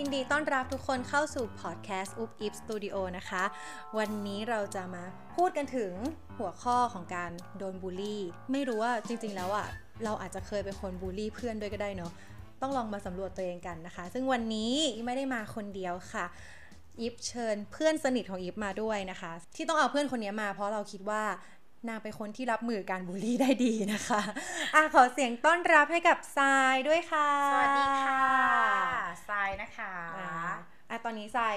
ยินดีต้อนรับทุกคนเข้าสู่พอดแคสต์อุ๊บอิฟสตูดิโอนะคะ วันนี้เราจะมาพูดกันถึงหัวข้อของการโดนบูลลี่ ไม่รู้ว่าจริง ๆ แล้วอะ เราอาจจะเคยเป็นคนบูลลี่เพื่อนด้วยก็ได้เนาะต้องลองมาสำรวจตัวเองกันนะคะ ซึ่งวันนี้ไม่ได้มาคนเดียวค่ะอิฟเชิญเพื่อนสนิทของอิฟมาด้วยนะคะ ที่ต้องเอาเพื่อนคนนี้มาเพราะเราคิดว่า นางเป็นคนที่รับมือการบูลลี่ได้ดีนะคะอะขอเสียงต้อนรับให้กับทรายด้วยค่ะ สวัสดีค่ะทรายนะคะอ่าอะตอนนี้ทราย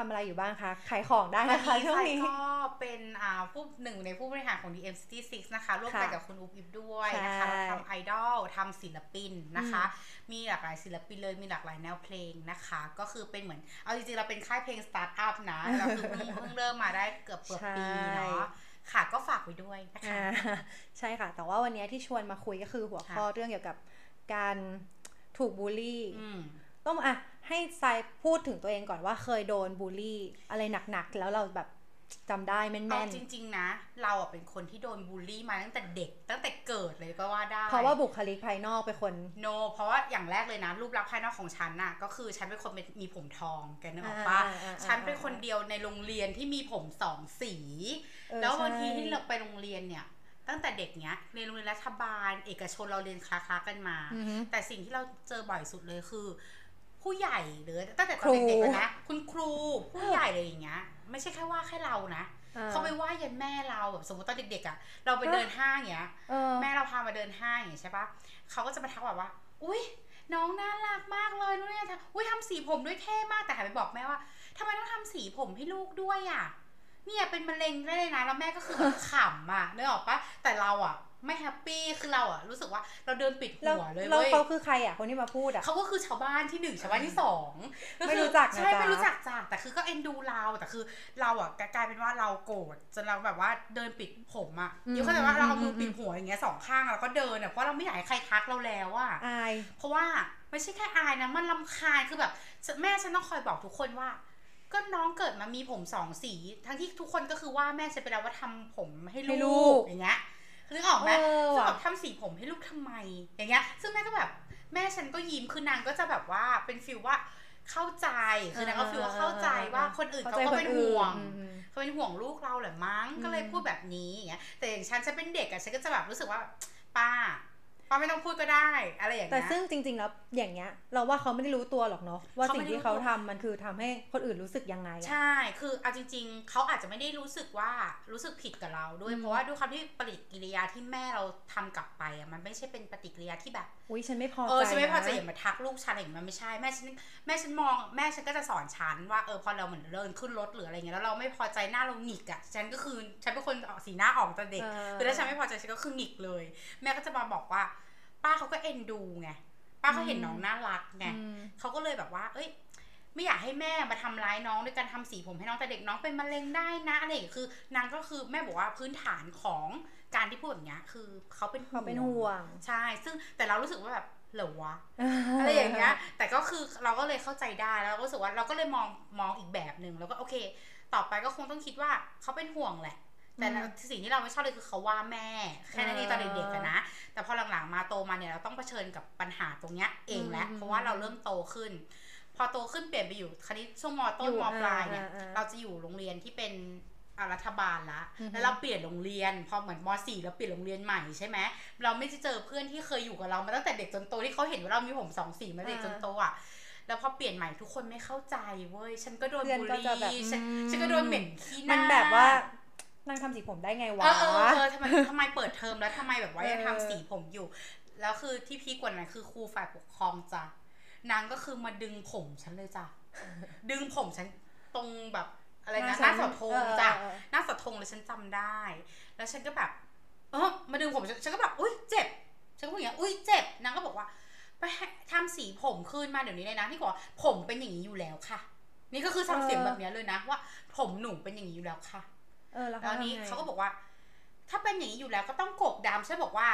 ทำอะไรอยู่บ้างคะขายของได้นะคะช่วงทรายนี้ก็เป็นอ่าผู้หนึ่งในผู้บริหารของ DM66 นะคะ ร่วมกันค่ะกับคุณอุ๊บอิฟด้วยนะใช่คะเราทำไอดอลทำศิลปินนะคะ มีหลากหลายศิลปินเลยมีหลากหลายแนวเพลงนะคะ ก็คือเป็นเหมือน เอาจริงๆ เราเป็นค่ายเพลงสตาร์ทอัพนะ เราคือเพิ่งเพิ่งเริ่มมาได้เกือบเกือบปีเนาะ ค่ะก็ฝากไว้ด้วยนะคะอ่าใช่ค่ะ แต่ว่าวันนี้ที่ชวนมาคุยก็คือหัวข้อค่ะเรื่องเกี่ยวกับการถูกบูลลี่อืมต้องอะให้ทรายพูดถึงตัวเองก่อนว่าเคยโดนบูลลี่ อะไรหนักๆแล้วเราแบบ จำได้แม่เอานจริง ๆ นะ เราอะเป็นคนที่โดนบูลลี่มาตั้งแต่เด็ก ตั้งแต่เกิดเลยก็ว่าได้ๆเพราะว่าบุคลิกภายนอกเป็นคน โน เพราะว่าอย่างแรกเลยนะ รูปลักษณ์ภายนอกของฉันน่ะ ก็คือฉันเป็นคนเป็นมีผมทองแกนึกออกปะอ่าอ่าอ่าฉันเป็นคนเดียวในโรงเรียนที่มีผมสองสี เออแล้วบางใช่ทีที่เราไปโรงเรียนเนี่ย ตั้งแต่เด็กเนี้ยเรียนโรงเรียนรัฐบาล เอกชนเราเรียนคลาๆกันมา อือฮึ แต่สิ่งที่เราเจอบ่อยสุดเลยคือ ผู้ใหญ่หรือตั้งแต่ตคอรูนเด็กๆเลยนะคุณครูผู้ใหญ่เลยอย่างเงี้ย ไม่ใช่แค่ว่าแค่เรานะอ่เขาไปว่ายันแม่เราแบบสมมติตอนเด็กๆอะเราไปเดินห้างอย่างเงี้ยเออแม่เราพามาเดินห้างอย่างงี้ใช่ปะเขาก็จะมาทักแบบว่า อุ้ยน้องน่ารักมากเลยนู่นนี่ทำอุ้ยทำสีผมด้วยเท่มากแต่หันไปบอกแม่ว่าทำไมต้องทำสีผมให้ลูกด้วยอะเนี่ยเป็นมะเร็งได้เลยนะแล้วแม่ก็คือแบบขำอะนึกออกปะแต่เราอะไม่แฮปปี้คือเราอะรู้สึกว่าเราเดินปิดแล้วหัวเลยแล้วเว้ยเขาคือใครอะคนที่มาพูดอะเขาก็คือชาวบ้านที่หนึ่งชาวบ้านที่สองก็คือไม่รู้จักนะใช่จ๊ะไม่รู้จักจ้ะแต่คือก็เอ็นดูเราแต่คือเราอะกลายเป็นว่าเราโกรธจนเราแบบว่าเดินปิดผมอะอืมเดี๋ยวเข้าใจว่าเราเอามืออมปิดหัวอย่างเงี้ยสองข้างอะแล้วก็เดินอะเพราะเราไม่อยากให้ใครทักเราแล้วอะอายเพราะว่าไม่ใช่แค่อายนะมันลำคาญคือแบบ แม่ฉันต้องคอยบอกทุกคนว่าก็น้องเกิดมามีผมสองสี ทั้งที่ทุกคนก็คือว่าแม่ฉันไปแล้วว่าทำผมให้ให้ลูลูกกอย่างเงี้ย นึกออกไหมเออคือว่ะแบบทำสีผมให้ลูกทำไม อย่างเงี้ย ซึ่งแม่ก็แบบ แม่ฉันก็ยิ้มคือนางก็จะแบบว่าเป็นฟิลว่าเข้าใจคือนางก็ฟิลว่าเข้าใจว่าคนอื่นเขาก็เป็นห่วงอืมเขาเป็นห่วงลูกเราแหละมั้งอืมก็เลยพูดแบบนี้อย่างเงี้ยแต่อย่างฉันฉันเป็นเด็กอะฉันก็จะแบบรู้สึกว่าป้า ป้าไม่ต้องพูดก็ได้ อะไรอย่างแต่เงี้ยซึ่งจริง ๆ แล้วอย่างเงี้ย เราว่าเขาไม่ได้รู้ตัวหรอกเนาะว่าเขาสิ่ไม่งได้ที่เขารู้ตัวทำมันคือทำให้คนอื่นรู้สึกยังไงอะใช่ คือเอาจริง ๆ เขาอาจจะไม่ได้รู้สึกว่ารู้สึกผิดกับเราด้วยอืมเพราะว่าด้วยความที่ปฏิกิริยาที่แม่เราทำกลับไปอะมันไม่ใช่เป็นปฏิกิริยาที่แบบอุ้ยฉันไม่พอเออใจฉันไม่พอใจนะอย่ามาทักลูกฉันอะไรอย่างเงี้ยมันไม่ใช่แม่ฉันแม่ฉันมองแม่ฉันก็จะสอนฉันว่าเออพอเราเหมือนเดินขึ้นรถหรืออะไรเงี้ยแล้วเราไม่พอใจหน้าเราหงิกอะฉันก็คือฉันเป็นคนออกสีหน้าออกแต่เด็กเออคือถ้าฉันไม่พอใจฉันก็คือหงิกเลย แม่ก็จะมาบอกว่า ป้าเขาก็เอ็นดูไงป้าเขาเห็นน้องน่ารักไงอืมเขาก็เลยแบบว่า เอ้ย ไม่อยากให้แม่มาทำร้ายน้องด้วยการทำสีผมให้น้องแต่เด็กน้องเป็นมะเร็งได้นะอะไรอย่างเงี้ยคือนางก็คือแม่บอกว่าพื้นฐานของการที่พูดแบบเนี้ยคือเขาเป็นเขาเป็นห่วงใช่ ซึ่งแต่เรารู้สึกว่าแบบเหรอวะอะไรอย่างเงี้ย แต่ก็คือเราก็เลยเข้าใจได้แล้วเราก็รู้สึกว่าเราก็เลยมองมองอีกแบบหนึ่งแล้วก็โอเค ต่อไปก็คงต้องคิดว่าเขาเป็นห่วงแหละ แต่เราสิ่งที่เราไม่ชอบเลยคือเขาว่าแม่ แค่นั้นเองตอนเด็กๆอะนะ แต่พอหลังๆมาโตมาเนี่ยเราต้องเผชิญกับปัญหาตรงเนี้ยเองแล้วอืมเพราะว่าเราเริ่มโตขึ้น พอโตขึ้นเปลี่ยนไปอยู่คณิตช่วงมต้อนยู่มปลายเนี่ยอ่าอ่าเราจะอยู่โรงเรียนที่เป็นอ่ารัฐบาลละอือฮึแล้วเราเปลี่ยนโรงเรียน พอเหมือนมสี่เราเปลี่ยนโรงเรียนใหม่ใช่ไหมเราไม่ได้เจอเพื่อนที่เคยอยู่กับเรามาตั้งแต่เด็กจนโตที่เขาเห็นว่าเรามีผมสองสีมาเด็กจนโตอะแล้วพอเปลี่ยนใหม่ทุกคนไม่เข้าใจเว้ย ฉันก็โดนเพื่อนบูลก็จะแบบลี่ฉันอืมฉันก็โดนเหม็นขี้หน้ามันแบบว่า นางทำสีผมได้ไงวะ เออเออเออทำไมทำไมเปิดเทอมแล้วทำไมแบบว่ายังเออทำสีผมอยู่ แล้วคือที่พีคกว่านั้นคือครูฝ่ายปกครองจ้ะนางก็คือมาดึงผมฉันเลยจ้ะดึงผมฉันตรงแบบอะไรนะหน้าเสาธงจ้ะเออเออหน้าเสาธงเลยฉันจำได้ แล้วฉันก็แบบ เออมาดึงผมฉันฉันก็แบบอุ้ยเจ็บฉันก็พูดอย่างเงี้ยอุ้ยเจ็บนางก็บอกว่า ไปให้ทำสีผมคืนมาเดี๋ยวนี้เลยนะที่บอกว่าผมเป็นอย่างนี้อยู่แล้วค่ะ นี่ก็คือทำเสียงแบบเนี้ยเลยนะว่า ผมหนูเป็นอย่างนี้อยู่แล้วค่ะ เออแล้วแล้วเขานี้ทำไงเขาก็บอกว่า ถ้าเป็นอย่างนี้อยู่แล้วก็ต้องโกกดำฉันบอกว่า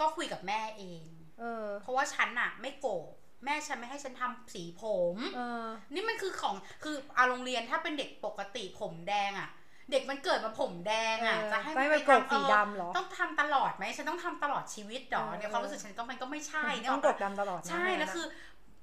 ก็คุยกับแม่เอง เออ เพราะว่าฉันอะไม่โกกแม่ฉันไม่ให้ฉันทำสีผมเออนี่มันคือของคืออาโรงเรียนถ้าเป็นเด็กปกติผมแดงอะเด็กมันเกิดมาผมแดงอะเออจะให้ไม่นไปกรกทำสีเออดำเหรอ ต้องทำตลอดไหมฉันต้องทำตลอดชีวิตหรอเออเนี่ยความรู้สึกฉันก็มันก็ไม่ใช่เนี่ยต้องกดดำตลอดนะใช่เนี่ยแล้วนะคือ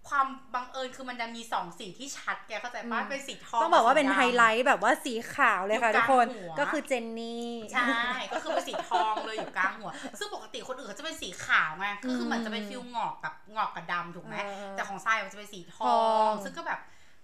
ความบังเอิญญคือมันจะมีสองสีที่ชัดแกเข้าใจป้าเป็นสีทองต้องบอกว่าเป็นสีดำไฮไลท์แบบว่าสีขาวเลยค่ะอยู่ทุกคนกลางหัวก็คือเจนนี่ใช่ก็คือเป็นสีทองเลยอยู่กลางหัว ซึ่งปกติคนอื่นเขาจะเป็นสีขาวไงก็คือเหมือนจะเป็นฟิลงอกกับงอกกับดำถูกไหมเออแต่ของทรายมันจะเป็นสีททอองงซึ่งก็แบบ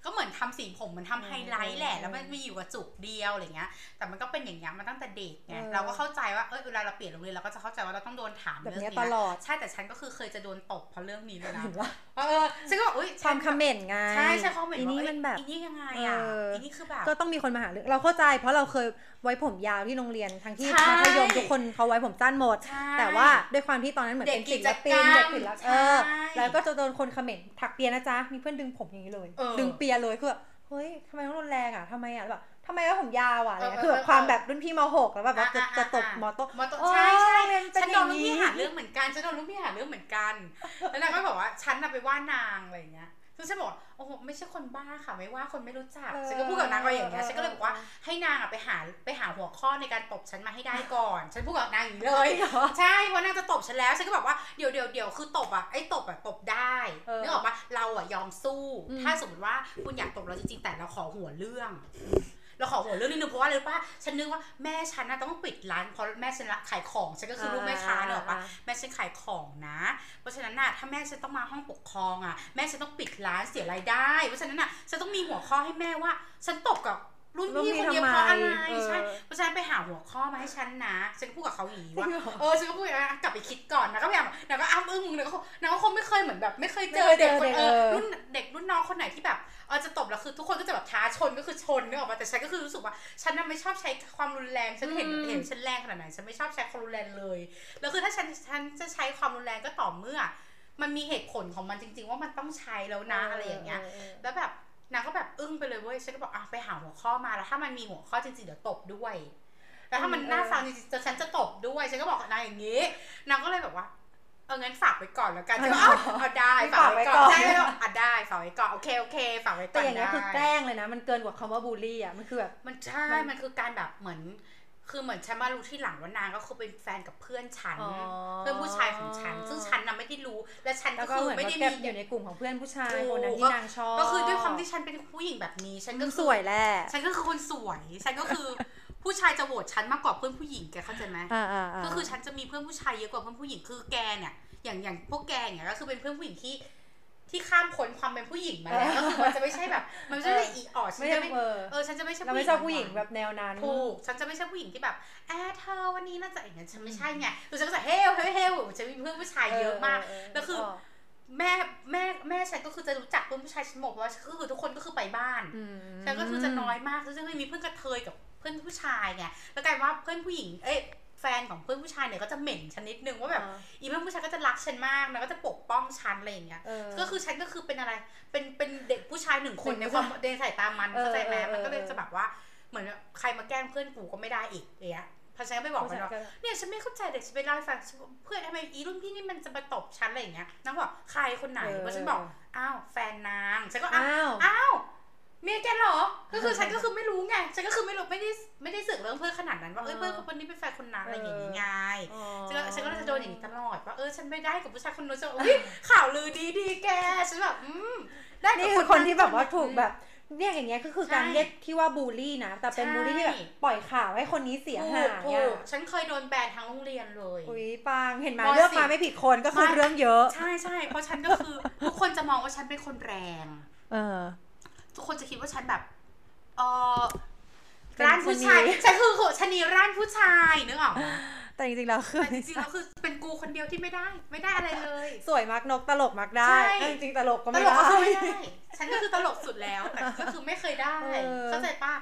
ก็เหมือนทำสีผมเหมันทำไฮไลท์แหละเออแล้วมันมีอยู่กับจุกเดียวอะไรเงี้ย แต่มันก็เป็นอย่างเงี้ยมาตั้งแต่เด็กไงเออเราก็เข้าใจว่าเออเวลาเราเปลี่ยนโรงเรียนเราก็จะเข้าใจว่าเราต้องโดนถามแบบเรื่องเนี้ยเนี้ยตลอดใช่แต่ฉันก็คือเคยจะโดนตบเพราะเรื่องนี้เลยนะเห็นปะเออฉันก็บอกอุ้ยความคอมเมนต์ไงใช่ใช่เขาเหมือนอีว่านี่เอ้ยมันแบบอีนี่ยังไงอะเอออีอีนี่คือแบบก็ต้องมีคนมาหาเรื่องเราเข้าใจ เพราะเราเคยไว้ผมยาวที่โรงเรียนทั้งที่ใช่มัธยมทุกคนเขาไว้ผมสั้นหมดใช่แต่ว่าด้วยความที่ตอนนั้นเหมือนเป็นเด็ศิกลปินกิจกรรมเด็กศิลปใช่เออแล้วก็จะโดนคนคอมเมนต์ถักเปียนะจ๊ะมีเพื่อนดึงผมอย่างนี้เลยเออดึงเปียเลยคือแบบเฮ้ยทำไมต้องรุนแรงอะทำไมอะแบบทำไมว่าผมยาวอะอะไรเงี้ยเออคือแบบเออความแบบรุ่นพี่มหกแล้วแบบว่าจะอ่าจะตบอ่ามอโต้มอโต้โอ้ใช่ใช่เรียนเป็นฉันโดนอลูย่ากงนี้พี่หาเรื่องเหมือนกันฉันโดนลูกพี่หาเรื่องเหมือนกัน แล้วนางก็บอกว่าฉันน่ะไปว่านางอะไรอย่างเงี้ย ซึ่งฉันบอกว่าโอ้โหไม่ใช่คนบ้าค่ะไม่ว่าคนไม่รู้จักเออฉันก็พูดกับนางไปอย่างเงี้ยเออฉันก็เลยบอกว่าให้นางอะไปหาไปหาหัวข้อในการตบฉันมาให้ได้ก่อน ฉันพูดกับนางอย่างนี้เลยเหรอใช่เพราะนางจะตบฉันแล้วฉันก็บอกว่าเดี๋ยวเดี๋ยวเดี๋ยวคือตบอะไอ้ตบอะตบได้เออนึกออกปะเราอะยอมสู้อืมถ้าสมมติว่าคุณอยากตบเราจริงๆแต่เราขอหัวเรื่อง เราขอหัวเรื่องนิดนึงเพราะว่าอะไรรู้ป่ะฉันนึกว่าแม่ฉันน่ะต้องปิดร้านเพราะแม่ฉันละขายของฉันก็คือลูกแม่ค้าเนกอะปะอ่าแม่ฉันขายของนะ เพราะฉะนั้นน่ะถ้าแม่ฉันต้องมาห้องปกครองอะแม่ฉันต้องปิดร้านเสียรายได้ เพราะฉะนั้นน่ะฉันต้องมีหัวข้อให้แม่ว่า ฉันตบกับ รุ่นพี่คนเดียวเพราะอะไรเออใช่เพราะฉะนั้นไปหาหัวข้อมาให้ฉันนะฉันก็พูดกับเขาอย่างนี้ว่าจริงเหรอเออฉันก็พูดอย่างนี้นะกลับไปคิดก่อนนะก็พยายามนางก็อ้ำอึ้งมึงนางก็คงนางก็คงไม่เคยเหมือนแบบไม่เคยเจอไม่เคยเจเด็กอคนเด็กเออเออรุ่นเด็กรุ่นน้องคนไหนที่แบบเออจะตบแล้วคือทุกคนก็จะแบบท้าชนก็คือชนนึกออกมาแต่ฉันก็คือรู้สึกว่าฉันน่ะไม่ชอบใช้ความรุนแรงฉันเห็นอืมเห็นฉันแรงขนาดไหนฉันไม่ชอบใช้ความรุนแรงเลย แล้วคือถ้าฉันฉันจะใช้ความรุนแรงก็ต่อเมื่อ มันมีเหตุผลของมันจริง ๆ ว่ามันต้องใช้แล้วนะอะไรอย่างเงี้ยแล้วแบบ นางก็แบบอึ้งไปเลยเว้ยฉันก็บอกอะไปหาหัวข้อมาแล้ว ถ้ามันมีหัวข้อจริงๆเดี๋ยวตบด้วยแต่ถ้ามันเออน่าฟังจริงๆจะฉันจะตบด้วยฉันก็บอกกับนางอย่างนี้นางก็เลยแบบว่าเอองั้นฝากไว้ก่อนแล้วกันฉันก็เอาเอาได้ฝากไว้ก่อนใช่แล้วอะได้ฝากไว้ก่อนโอเคโอเคฝากไว้ก่แต่อนอย่างเงี้ยได้คือแกล้งเลยนะ มันเกินกว่าคำว่าบูลลี่อะมันคือแบบมันใช่มันมันคือการแบบเหมือน คือเหมือนฉันมารู้ที่หลังว่านางก็คือเป็นแฟนกับเพื่อนฉันอ๋อเพื่อนผู้ชายของฉัน ซึ่งฉันน่ะไม่ได้รู้ และฉันแล้ก็วก็คือเหมือนไม่ว่าได้แกมีอยู่ในกลุ่มของเพื่อนผู้ชายถูกคนนั้นที่นางชอบ ก็คือด้วยความที่ฉันเป็นผู้หญิงแบบนี้ ฉันก็ก็คือสวยแหละ ฉันก็คือคนสวย ฉันก็คือผู้ชายจะโหวตฉันมากกว่าเพื่อนผู้หญิงแกเข้าใจไหมอ่าอ่าาก็คือฉันจะมีเพื่อนผู้ชายเยอะกว่าเพื่อนผู้หญิง คือแกเนี่ย อย่างอย่างพวกแกเนี่ยก็คือเป็นเพื่อนผู้หญิงที่ ที่ข้ามพ้นความเป็นผู้หญิงมาแล้วก็คือมันจะไม่ใช่แบบ มันไม่ใช่อีออดฉันไม่จะใช่ไม่เออเออฉันจะไม่ใช่เราไม่ชอบผู้หญิงแบบแนวนั้นถูกฉันจะไม่ใช่ผู้หญิงที่แบบแอร์เธอวันนี้น่าจะอย่างนั้นฉันไม่ใช่ไงคือฉันก็จะเฮลเฮลเฮลฉันมีเพื่อนผู้ชายเยอะมากแล้วคือแม่แม่แม่ฉันก็คือจะรู้จักเพื่อนผู้ชายฉันหมดเพราะว่าก็คือทุกคนก็คือไปบ้านมฉันก็คือจะน้อยมากซึ่งไม่มีเพื่อนกระเทยกับเพื่อนผู้ชายไงแล้วกลายว่าเพื่อนผู้หญิงเอ้ย แฟนของเพื่อนผู้ชายเนี่ยก็จะเหม็นฉันนิดนึงว่าแบบอ่าอีเพื่อนผู้ชายก็จะรักฉันมากแล้วก็จะปกป้องฉันอะไรอย่างเงี้ยเออก็คือฉันก็คือเป็นอะไรเป็นเป็นเด็กผู้ชายหนึ่งคนหในนึ่งความในสายตามันเออเข้าใจไหมเออมันก็เลยเออจะแบบว่าเหมือนใครมาแกล้งเพื่อนกูก็ไม่ได้อีกอย่างเงี้ยเพราะฉะนั้นไปบอกผู้มันชายว่าก็เนี่ยฉันไม่เข้าใจเด็กฉันไปเล่าให้ฟังฉันบอกเพื่อนทำไมอีรุ่นพี่นี่มันจะมาตบฉันอะไรอย่างเงี้ยนางบอกใครคนไหนเออเพราะฉันบอกอ้าวแฟนนางฉันก็อ้าวอ้าวอ้าว เมียแกเหรอ ก็คือฉันก็คือไม่รู้ไง ฉันก็คือไม่รู้ไม่ได้ไม่ได้สึกเรื่องเพื่อนขนาดนั้นว่าเอ้ยเออเพื่อนคนนี้เป็นแฟนคนนั้นอะไรอย่างงี้ไงอ๋อฉันก็ฉันก็จะโดนอย่างนี้ตลอดว่าเออฉันไม่ได้กับผู้ชายคนนู้นจะอุ้ยข่าวลือดีดีๆแกฉันแบบอืมได้กับนี่คือคนที่แบบว่าถูกอืมแบบเรียกอย่างเงี้ยก็คือการใช่เรียกที่ว่าบูลลี่นะ แต่เป็นใช่บูลลี่ที่แบบปล่อยข่าวให้คนนี้เสียถูหากยถูอะกฉันเคยโดนแบนทั้งโรงเรียนเลย อุ้ยปังเห็นไหมมสิเลือกมาไม่ผิดคนก็คือไม่เรื่องเยอะ ใช่ใช่เพราะฉันก็คือทุกคนจะมองว่าฉันเป็นคนแรง เออ ทุกคนจะคิดว่าฉันแบบเออเป็นร้านผู้ชายชะนีฉันคือชะนีร้านผู้ชายนึกออกไหมแต่จริงๆแล้วคือแต่จริงๆแล้วคือเป็นกูคนเดียวที่ไม่ได้ ไม่ได้อะไรเลย สวยมักนกตลกมักได้ใช่แต่จริงๆตลกก็ตไม่ลกได้ก็คือไม่ได้ฉันก็คือตลกสุดแล้วแต่ก็คือไม่เคยได้เออเข้าใจป่ะ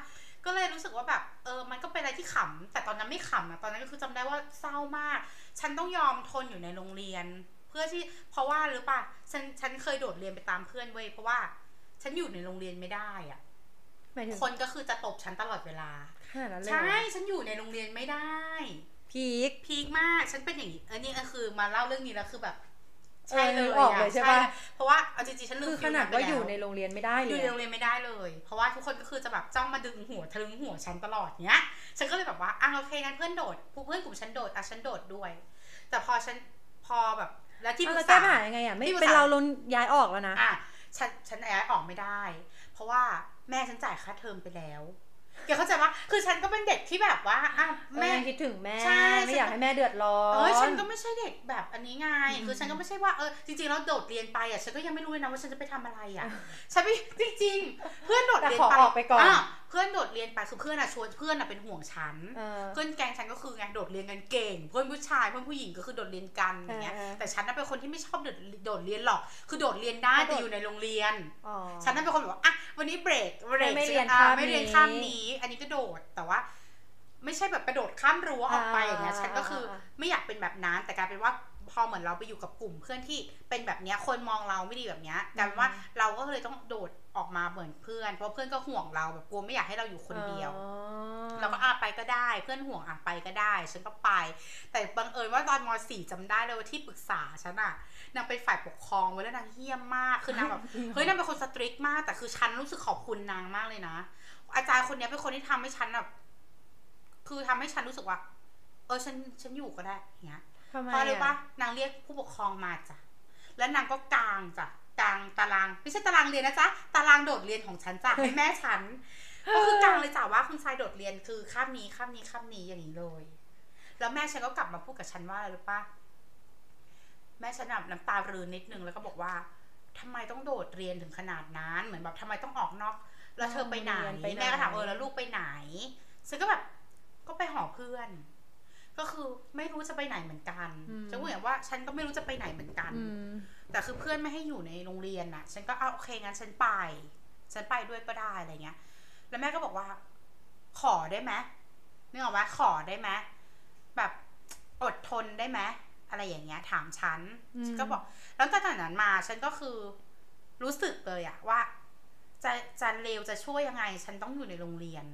ก็เลยรู้สึกว่าแบบเออมันก็เป็นอะไรที่ขำแต่ตอนนั้นไม่ขำนะตอนนั้นก็คือจำได้ว่าเศร้ามาก ฉันต้องยอมทนอยู่ในโรงเรียน เพื่อที่เพราะว่าหรือป่ะฉันฉันเคยโดดเรียนไปตามเพื่อนเว้ยเพราะว่า ฉันอยู่ในโรงเรียนไม่ได้อะหมายถึงคนก็คือจะตบฉันตลอดเวลาขนาดนั้นเลยใช่เหรอฉันอยู่ในโรงเรียนไม่ได้พีคพีคมากฉันเป็นอย่างนี้เออนี่ก็คือมาเล่าเรื่องนี้แล้วคือแบบใช่เออเลนึยกออกเลยใช่ปะเพราะว่าเอาจริงๆฉันลืคืมอฟิขลนาดไปว่าแล้วอยู่ในโรงเรียนไม่ได้อเลยู่ยในโรงเรียนไม่ได้เลย เพราะว่าทุกคนก็คือจะแบบจ้องมาดึงหัวทะลึงหัวฉันตลอดเนี้ย ฉันก็เลยแบบว่าอะโอเคงั้นเพื่อนโดดผู้เพื่อนกลุ่มฉันโดดอะฉันโดดด้วย แต่พอฉันพอแบบแล้วที่ปรึเรากแก้ษาปัญหายังไงอะไม่ที่ปรึกษาเป็นเราลนย้ายออกแล้วนะอะ ฉันฉันย้ายออกไม่ได้ เพราะว่าแม่ฉันจ่ายค่าเทอมไปแล้วแกเข้าใจปะคือฉันก็เป็นเด็กที่แบบว่าอ้าวแม่แม่คิดถึงแม่ใช่ไม่อยากให้แม่เดือดร้อน เออฉันก็ไม่ใช่เด็กแบบอันนี้ไง คือฉันก็ไม่ใช่ว่าเออจริงๆแล้วโดดเรียนไปอะ ฉันก็ยังไม่รู้เลยนะว่าฉันจะไปทำอะไรอะ ฉันไม่จริงๆ เพื่อนโดดแต่เรียนขอไปออกไปก่อนะเพื่อนโดดเรียนไปคือเพื่อนอะชวนเพื่อนอะเป็นห่วงฉันเออเพื่อนแกงฉันก็คือไงโดดเรียนกันเก่ง เพื่อนผู้ชายเพื่อนผู้หญิงก็คือโดดเรียนกันอย่างเงี้ยเออเออแต่ฉันน่ะเป็นคนที่ไม่ชอบโดดโดดเรียนหรอก คือโดดเรียนได้ก็โดดแต่อยู่ในโรงเรียนอ๋อฉันน่ะเป็นคนแบบว่าอะวันนี้เบรกเบรกไม่เรียนอะข้ามไม่เรียนนี้ข้ามนี้ อันนี้ก็โดดแต่ว่าไม่ใช่แบบกระโดดข้ามรั้วออกไปอย่างเงี้ยอ่าฉันก็คืออาไม่อยากเป็นแบบนั้น แต่กลายเป็นว่าพอเหมือนเราไปอยู่กับกลุ่มเพื่อนที่เป็นแบบเนี้ยคนมองเราไม่ดีแบบเนี้ยกลายเป็นว่าเราก็เลยต้องโดดออกมาเหมือนเพื่อน เพราะเพื่อนก็ห่วงเราแบบกลัวไม่อยากให้เราอยู่คนเดียวอ๋อเราก็อาไปก็ได้ เพื่อนห่วงอาไปก็ได้ ฉันก็ไป แต่บังเอิญว่าตอนม .4 จำได้เลยว่าที่ปรึกษาฉันอะนางเป็นฝ่ายปกครองไว้แล้วนางเฮี้ยมมาก คือนางแบบเฮ้ยนางเป็นคนสตริกมากแต่คือฉันรู้สึกขอบคุณนางมากเลยนะ อาจารย์คนเนี้ยเป็นคนที่ทำให้ฉันแบบคือทำให้ฉันรู้สึกว่า เออฉันฉันอยู่ก็ได้อย่างเงี้ยทำไมเพราะอะไรอะปะนางเรียกผู้ปกครองมาจ้ะแล้วนางก็กลางจ้ะ กลางตารางไม่ใช่ตารางเรียนนะจ๊ะตารางโดดเรียนของฉันจ้ะให้แม่ฉันก็คือกลางเลยจ้ะว่าคุณชายโดดเรียนคือข้ามนี้ข้ามนี้ข้ามนี้อย่างนี้เลย แล้วแม่ฉันก็กลับมาพูดกับฉันว่าอะไรรู้ปะแม่ฉันแบบน้ำตารืนนิดนึงแล้วก็บอกว่าทำไมต้องโดดเรียนถึงขนาดนั้นเหมือนแบบทำไมต้องออกนอก แล้วเธอไปไหนไปไหนแม่ก็ถามเออแล้วลูกไปไหนฉันก็แบบก็ไปหอเพื่อน ก็คือไม่รู้จะไปไหนเหมือนกันอืมจะเหมือนว่าฉันก็ไม่รู้จะไปไหนเหมือนกันอืม แต่คือเพื่อนไม่ให้อยู่ในโรงเรียนน่ะฉันก็เอาโอเคงั้นฉันไป ฉันไปด้วยก็ได้อะไรเงี้ย แล้วแม่ก็บอกว่า ขอได้ไหมนึกออกไหมขอได้ไหมแบบอดทนได้ไหมอะไรอย่างเงี้ย ถามฉันอืมฉันก็บอก แล้วตั้งแต่นั้นมาฉันก็คือรู้สึกเลยอะว่า จะจะเลวจะช่วยยังไง ฉันต้องอยู่ในโรงเรียน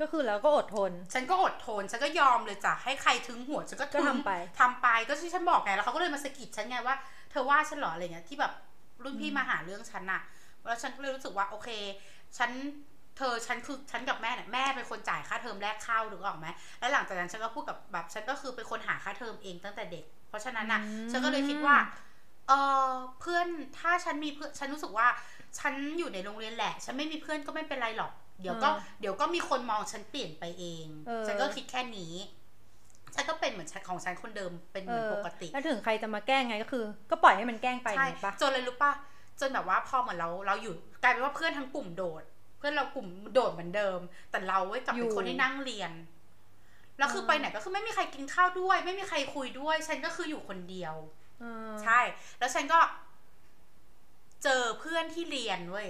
ก็คือแล้วก็อดทน ฉันก็อดทน ฉันก็ยอมเลยจ้ะให้ใครถึงหัวฉันก็ก็ถึงทำไปทำไปก็ที่ฉันบอกไงแล้วเขาก็เลยมาสะกิดฉันไงว่า เธอว่าฉันเหรออะไรเงี้ยที่แบบรุ่นพี่มาหาเรื่องฉันน่ะแล้วฉันก็เลยรู้สึกว่าโอเค ฉันเธอฉันคือฉันกับแม่เนี่ยแม่เป็นคนจ่ายค่าเทอมแรกเข้าหรือออกไหมแล้วหลังจากนั้นฉันก็พูดกับแบบฉันก็คือเป็นคนหาค่าเทอมเองตั้งแต่เด็ก เพราะฉะนั้นน่ะอืมฉันก็เลยคิดว่าเออเพื่อนถ้าฉันมีเพื่อนฉันรู้สึกว่าฉันอยู่ในโรงเรียนแหละ ฉันไม่มีเพื่อนก็ไม่เป็นไรหรอก เดี๋ยวก็เออเดี๋ยวก็มีคนมองฉันเปลี่ยนไปเองเออฉันก็คิดแค่นี้ ฉันก็เป็นเหมือนฉันของฉันคนเดิมเป็นเหมือนปกติ แล้วถึงใครจะมาแกล้งไงก็คือ ก็ปล่อยให้มันแกล้งไปใช่เห็นปะจนเลยรู้ป่ะจนแบบว่าพอเหมือนเราเราอยู่กลายเป็นว่าเพื่อนทั้งกลุ่มโดด เพื่อนเรากลุ่มโดดเหมือนเดิม แต่เราเว้ยกลับเป็นคนที่นั่งเรียนแล้วคือไปไหนก็คือไม่มีใครกินข้าวด้วย ไม่มีใครคุยด้วย ฉันก็คืออยู่คนเดียวเออใช่ แล้วฉันก็ เจอเพื่อนที่เรียนเว้ย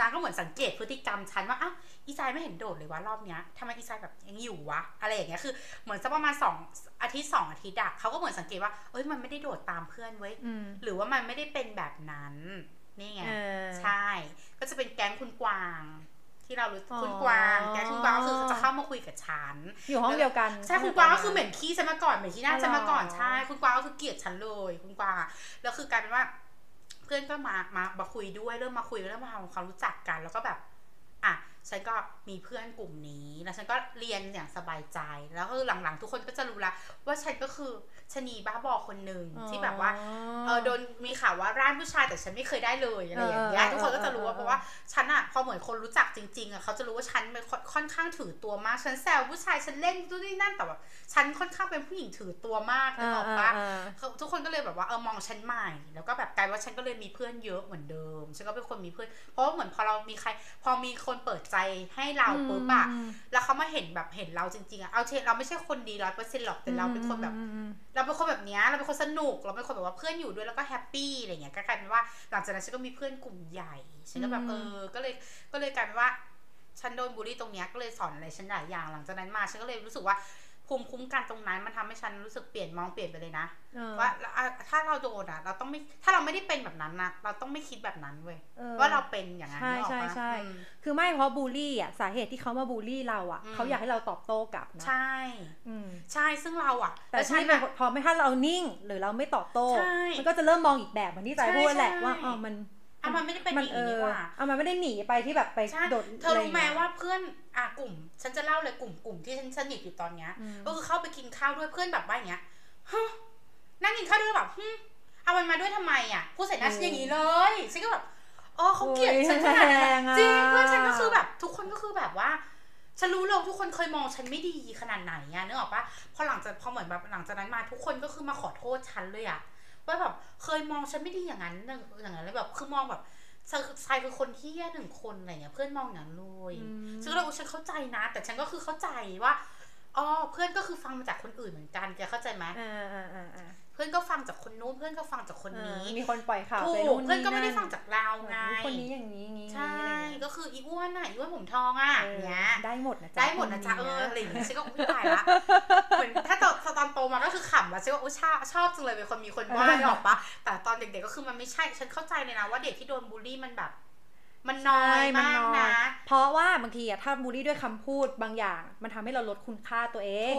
นางก็เหมือนสังเกตพฤติกรรมฉันว่าอ้าว อีจายไม่เห็นโดดเลยวะรอบเนี้ยทำไมอีจายแบบยังอยู่วะอะไรอย่างเงี้ยคือเหมือนสักประมาณสองอาทิตย์สองอาทิตย์อะเขาก็เหมือนสังเกตว่าเอ้ยมันไม่ได้โดดตามเพื่อนเว้ยอืมหรือว่ามันไม่ได้เป็นแบบนั้นนี่ไงเออใช่ ก็จะเป็นแก๊งคุณกวางที่เรารู้อ๋อคุณกวางแก๊งคุณกวางก็คือจะเข้ามาคุยกับฉัน อยู่ห้องเดียวกัน ใช่คุณกวางก็คือเหม็นขี้ฉันมาก่อนเหม็นขี้หน้าอ๋อฉันมาก่อนเหรอใช่ คุณกวางก็คือเกลียดฉันเลย คุณกวางอะแล้วคือกลายเป็นว่า เพื่อนก็มามามาคุยด้วยเริ่มมาคุยเริ่มมาทำความรู้จักกัน แล้วก็แบบ อะ ฉันก็มีเพื่อนกลุ่มนี้ แล้วฉันก็เรียนอย่างสบายใจ แล้วก็หลังๆ ทุกคนก็จะรู้ละว่าฉันก็คือ ชะนีบ้าบอคนหนึ่งที่แบบว่าเออโดนมีข่าวว่าร่านผู้ชายแต่ฉันไม่เคยได้เลยอะไรอย่างเงี้ยเออเออทุกคนก็จะรู้ว่าเออเพราะว่าฉันอะพอเหมือนคนรู้จักจริงๆอะเขาจะรู้ว่าฉันเป็นคนค่อนข้างถือตัวมากฉันแซวผู้ชายฉันเล่นนู่นนี่นั่นแต่แบบฉันค่อนข้างเป็นผู้หญิงถือตัวมากนึกออกปะอ่าเขาทุกคนก็เลยแบบว่าเออมองฉันใหม่ แล้วก็แบบกลายว่าฉันก็เลยมีเพื่อนเยอะเหมือนเดิมฉันก็เป็นคนมีเพื่อน เพราะว่าเหมือนพอเรามีใคร พอมีคนเปิดใจให้เราปุ๊บอะมแล้วเขามาเห็นแบบเห็นเราจริงๆอะเอาเชเราไม่ใช่คนดีร้อยเปอร์เซ็นต์หรอกแต่เราเป็นคนแบบอืมอืม เราเป็นคนแบบเนี้ยเราเป็นคนสนุก เราเป็นคนแบบว่าเพื่อนอยู่ด้วยแล้วก็แฮปปี้อะไรเงี้ยก็กลายเป็นว่าหลังจากนั้นฉันก็มีเพื่อนกลุ่มใหญ่ฉันก็แบบอืมเออ ก็เลยก็เลยกลายเป็นว่าฉันโดนบูลลี่ตรงเนี้ยก็เลยสอนอะไรฉันหลายอย่างหลังจากนั้นมาฉันก็เลยรู้สึกว่า ภูมิคุ้มกันตรงนั้นมันทำให้ฉันรู้สึกเปลี่ยนมองเปลี่ยนไปเลยนะเออว่าอะถ้าเราโดนอะ เราต้องไม่ถ้าเราไม่ได้เป็นแบบนั้นนะเราต้องไม่คิดแบบนั้นเว้ยเออว่าเราเป็นอย่างนั้นใช่นึกออกใช่ปะใช่อืมคือไม่เพราะบูลลี่อะสาเหตุที่เขามาบูลลี่เราอะอืมเขาอยากให้เราตอบโต้กลับนะใช่อืมใช่ซึ่งเราอะ แต่ล้วฉัที่นเป็นอะพอไม่ถ้าเรานิ่งหรือเราไม่ตอบโต้ใช่มันก็จะเริ่มมองอีกแบบเหมือนที่ใจใช่พูดแหละใช่ว่าอ๋อมัน อะมันไม่ได้เป็นมัอย่างเอนี้อนี่หว่าเอามันไม่ได้หนีไปที่แบบไปใช่โดดเธอรู้ไหมะย่งงี้ยว่าเพื่อนอะกลุ่ม ฉันจะเล่าเลยกลุ่มกลุ่มที่ฉันสนิทอยู่ตอนเนี้ยอืมก็คือเข้าไปกินข้าวด้วยเพื่อนแบบว่าอย่างเงี้ยฮะนั่งกินข้าวด้วยแบบฮึเอามันมาด้วยทำไมอะพูดใส่หน้าฉันอย่างนี้เลยฉันก็แบบอ๋อเขาเกลียดฉันขนาดนั้นจริงเพื่อนฉันก็คือแบบทุกคนก็คือแบบว่าฉันรู้เลยทุกคนเคยมองฉันไม่ดีขนาดไหนอะนึกออกปะพอหลังจากพอเหมือนแบบหลังจากนั้นมาทุกคนก็คือมาขอโทษฉันเลยอะ ว่าแบบเคยมองฉันไม่ดีอย่างนั้นอย่างนั้นเลยแบบคือมองแบบชายคือคนที่แย่หนึ่งคนอะไรเงี้ยเพื่อนมองอย่างนั้นเลยฉันก็เลยฉันเข้าใจนะ แต่ฉันก็คือเข้าใจว่าอ๋อเพื่อนก็คือฟังมาจากคนอื่นเหมือนกันแกเข้าใจไหมอ่าอ่าอ่า เพื่อนก็ฟังจากคนนู้นเพื่อนก็ฟังจากคนนี้ มีคนปล่อยข่าวไปนู่นเพื่อนก็ไม่ได้ฟังจากเราไงคนนี้อย่างนี้ใช่ก็คืออีอ้วนอะอีอ้วนผมทองอะเนี้ยได้หมดนะจ๊ะได้หมดนะจ๊ะเอออะไรอย่างเงี้ยฉันก็อุ้ยตายละเหมือนถ้าตอนตอนโตมาก็คือขำแล้วฉันก็อุ้ยชอบชอบจังเลยเป็นคนมีคนว่าออกปะแต่ตอนเด็กๆก็คือมันไม่ใช่ฉันเข้าใจเลยนะว่าเด็กที่โดนบูลลี่มันแบบ มันน้อยมากนะเพราะว่าบางทีอะถ้าบูลลี่ด้วยคำพูดบางอย่าง มันทำให้เราลดคุณค่าตัวเอง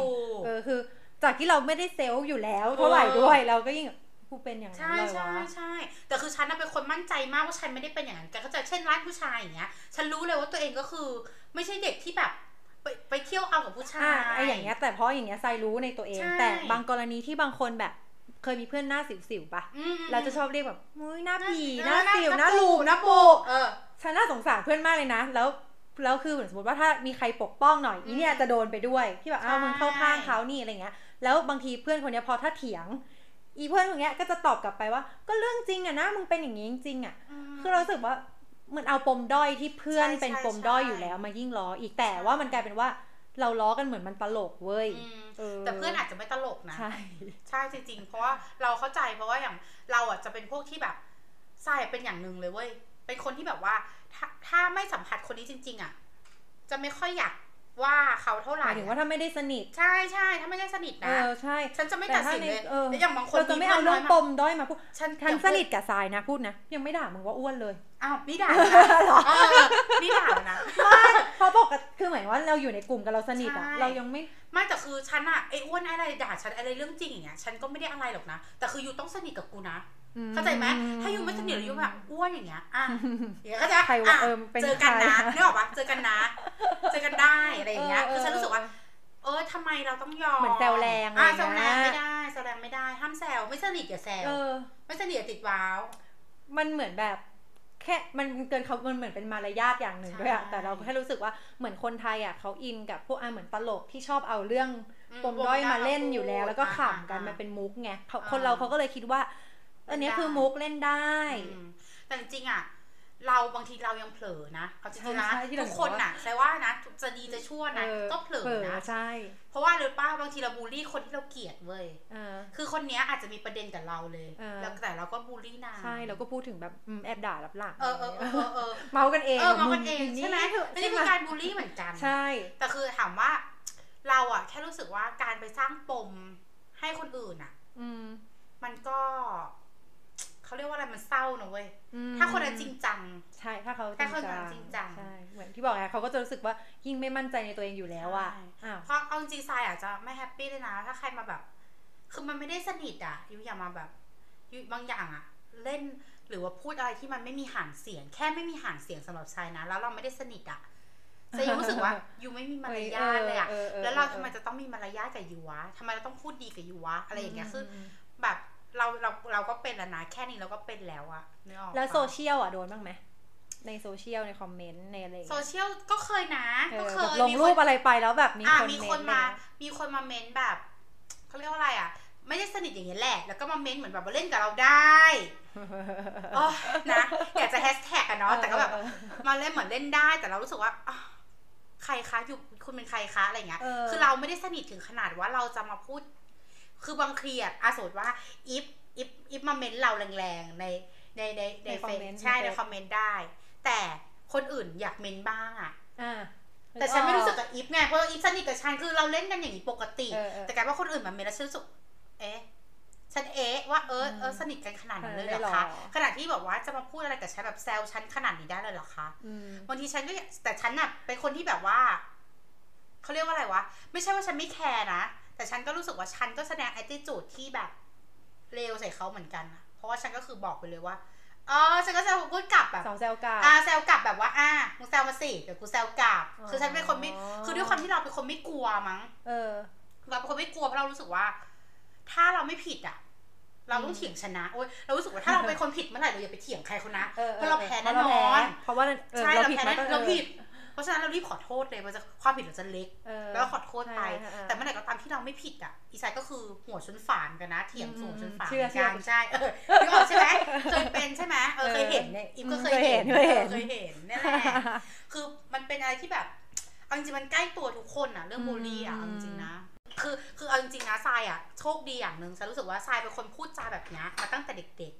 เออคือ จากที่เราไม่ได้เซลล์อยู่แล้วเท่าไหร่ด้วยเราก็ยิ่งกูเป็นอย่างนั้นเลยวะใช่ใช่แต่คือฉันเป็นคนมั่นใจมากว่าฉันไม่ได้เป็นอย่างนั้นแกก็จะเช่นร้านผู้ชายอย่างเงี้ย ฉันรู้เลยว่าตัวเองก็คือ ไม่ใช่เด็กที่แบบไปไปเที่ยวเอากับผู้ชายไอ้อย่างเงี้ยแต่เพราะอย่างเงี้ยไซรู้ในตัวเอง แต่บางกรณีที่บางคนแบบเคยมีเพื่อนหน้าสิวๆปะเราจะชอบเรียกแบบมุ้ยหน้าผีหน้าสิวหน้าลูหน้าโปเออฉันน่าสงสารเพื่อนมากเลยนะ แล้วแล้วคือเหมือนสมมติว่าถ้ามีใครปกป้องหน่อยอีเนี่ยจะโดนไปด้วยที่แบบอ้าวมึงเข้าข้างเขานี่อะไรเงี้ย แล้วบางทีเพื่อนคนนี้พอถ้าเถียง อีเพื่อนคนนี้ก็จะตอบกลับไปว่า ก็เรื่องจริงอะนะมึงเป็นอย่างนี้จริงอะคือเราสึกว่าเหมือนเอาปมด้อยที่เพื่อนเป็นปมด้อยอยู่แล้วมายิ่งล้ออีกแต่ว่ามันกลายเป็นว่าเราล้อกันเหมือนมันตลกเว้ยแต่เพื่อนอาจจะไม่ตลกนะใช่ใช่จริงๆเพราะว่าเราเข้าใจเพราะว่าอย่างเราอะจะเป็นพวกที่แบบใช่เป็นอย่างหนึ่งเลยเว้ยเป็นคนที่แบบว่าถ้าถ้าไม่สัมผัสคนนี้จริง ๆ อะ จะไม่ค่อยอยาก ว่าเขาเท่าไหร่หมายถึงว่าถ้าไม่ได้สนิท ใช่ใช่ถ้าไม่ได้สนิทนะเออใช่ฉันจะไม่ตัดสินเลยอย่างบางคนเราจะไม่เอาเรื่องปมด้อยมาพูดฉันฉันสนิทกับทรายนะพูดนะ ยังไม่ด่ามึงว่าอ้วนเลยอ้าวนี่ด่าเหรอนี่ด่านะเพราะบอกคือเหมือนว่าเราอยู่ในกลุ่มกับเราสนิทอะเรายังไม่ไม่แต่คือฉันอะไอ้อ้วนอะไรด่าฉันอะไรเรื่องจริงอย่างเงี้ยฉันก็ไม่ได้อะไรหรอกนะแต่คืออยู่ต้องสนิทกับกูนะ เข้าใจไหมถ้ายูไม่สนิทหรือยูแบบอ้วนอย่างเงี้ยอะอย่างเงี้ยก็จะเจอกันนะนึกออกปะเจอกันนะ เจอกันได้อะไรอย่างเงี้ยคือฉันรู้สึกว่า เออทำไมเราต้องยอมเหมือนแซวแรงอะแซวแรงไม่ได้แซวแรงไม่ได้ห้ามแซวไม่สนิทอย่าแซวไม่สนิทอย่าติดว้าว มันเหมือนแบบแค่มันเกินเขามันเหมือนเป็นมารยาทอย่างหนึ่งด้วยอะแต่เราแค่รู้สึกว่าเหมือนคนไทยอะเขาอินกับพวกอะเหมือนตลกที่ชอบเอาเรื่องปมด้อยมาเล่นอยู่แล้ว แล้วก็ขำกันมันเป็นมุกไงคนเราเขาก็เลยคิดว่า อันนี้คือมุกเล่นได้แต่จริงๆอะเราบางทีเรายังเผลอนะเอาจริงๆนะทุกคนน่ะใช่ว่านะจะดีจะชั่วนะก็เผลอนะใช่ เพราะว่าหรือป้าบางทีเราบูลลี่คนที่เราเกลียดเว้ยคือคนนี้อาจจะมีประเด็นกับเราเลยแล้วแต่เราก็บูลลี่นาใช่เราก็พูดถึงแบบแอบด่ารับหลังเออเออเออเมากันเองเออเมากันเองใช่ไหมนี่คือการบูลลี่เหมือนกันใช่ แต่คือถามว่า เราอะแค่รู้สึกว่าการไปสร้างปมให้คนอื่นอะ อืมันก็ เขาเรียกว่าอะไรมันเศร้านะเว้ยถ้าคนนั้นจริงจังใช่ถ้าเขาถ้าเขาจริงจังใช่เหมือนที่บอกไงเขาก็จะรู้สึกว่ายิ่งไม่มั่นใจในตัวเองอยู่แล้วอะเพราะเอาจริงายอาจจะไม่แฮปปี้เลยนะ ถ้าใครมาแบบ คือมันไม่ได้สนิทอะยูอย่ามาแบบยูบางอย่างอะเล่นหรือว่าพูดอะไรที่มันไม่มีหางเสียง แค่ไม่มีหางเสียงสำหรับชายนะ แล้วเราไม่ได้สนิทอะจะ you รู้สึกว่า you ไม่มีมารยาทเลยอะแล้วเราทำไมจะต้องมีมารยาทกับ you วะทำไมเราต้องพูดดีกับ you วะอะไรอย่างเงี้ยคือแบบ เราเราเราก็เป็นแล้วนะแค่นี้เราก็เป็นแล้วอะนึกออกแล้วโซเชียลอะโดนบ้างไหมในโซเชียลในคอมเมนต์ในอะไรโซเชียลก็เคยนะก็เคยลงรูปอะไรไปแล้วแบบมีคนมีคนมามีคนมาเม้นแบบเขาเรียกว่าอะไรอะ ไม่ได้สนิทอย่างนี้แหละ แล้วก็มาเม้นเหมือนแบบมาเล่นกับเราได้อ๋อนะอยากจะแฮชแท็กอะเนาะแต่ก็แบบมาเล่นเหมือนเล่นได้ แต่เรารู้สึกว่าใครคะอยู่คุณเป็นใครคะอะไรเงี้ยคือเราไม่ได้สนิทถึงขนาดว่าเราจะมาพูด คือบางทีอะอะสมมติว่าอิฟอิฟอิฟมาเม้นเราแรงๆในในในในเฟซใช่ในคอมเมนต์ได้ แต่คนอื่นอยากเม้นบ้างอะแต่ฉันไม่รู้สึกกับอิฟไงเพราะอิฟสนิทกับฉันคือเราเล่นกันอย่างนี้ปกติ แต่กลายว่าคนอื่นมาเม้นแล้วฉันรู้สึกเอ๊ะฉันเอ๊ะว่าเออเออสนิทกันขนาดนั้นเลยเหรอคะขนาดที่แบบว่าจะมาพูดอะไรกับฉันแบบแซวฉันขนาดนี้ได้เลยเหรอคะบางทีฉันก็แต่ฉันน่ะเป็นคนที่แบบว่าเขาเรียกว่าอะไรวะ ไม่ใช่ว่าฉันไม่แคร์นะ แต่ฉันก็รู้สึกว่าฉันก็แสดงแอตติจูดที่แบบเลวใส่เขาเหมือนกันเพราะว่าฉันก็คือบอกไปเลยว่าอ๋อฉันก็แซวพูดกลับแบบแซวกลับอ่าแซวกลับแบบว่าอ่ามึงแซวมาสิเดี๋ยวกูแซวกลับ คือฉันเป็นคนไม่คือด้วยความที่เราเป็นคนไม่กลัวมั้ง เออ เราเป็นคนไม่กลัวเพราะเรารู้สึกว่า ถ้าเราไม่ผิดอะ เราต้องเถียงชนะโอ้ยเรารู้สึกว่าถ้าเราเป็นคนผิดเมื่อไหร่เราอย่าไปเถียงใครเขานะออเพราะเราแพ้แน่นเพราะเราอนแพ้เพราะว่าเออใช่เราเราผิดแพ้มาแน่ก็เราผิด เพราะฉะนั้นเรารีบขอโทษเลยมันจะความผิดเราจะเล็กเออแล้วก็ขอโทษไปใช่ใช่แต่เมื่อไหร่ก็ตามที่เราไม่ผิดอะอีไซก็คือหัวชนฝานกันนะเถียงสูงชนฝานเชื่อเชื่อกันใช่เออนึกออกใช่ไหมเคยเป็นใช่ไหมเออเคยเห็นเนี่ยอิมก็เคยเห็นเคยเห็นออเคยเห็นนั่นแหละคือมันเป็นอะไรที่แบบเอาจริงๆมันใกล้ตัวทุกคนอะ เรื่องบูลลี่อะเอาจริงๆนะคือคือเอาจริงๆนะทรายอะโชคดีอย่างหนึ่งฉันรู้สึกว่าทรายเป็นคนพูดจาแบบเนี้ยมาตั้งแต่เด็ก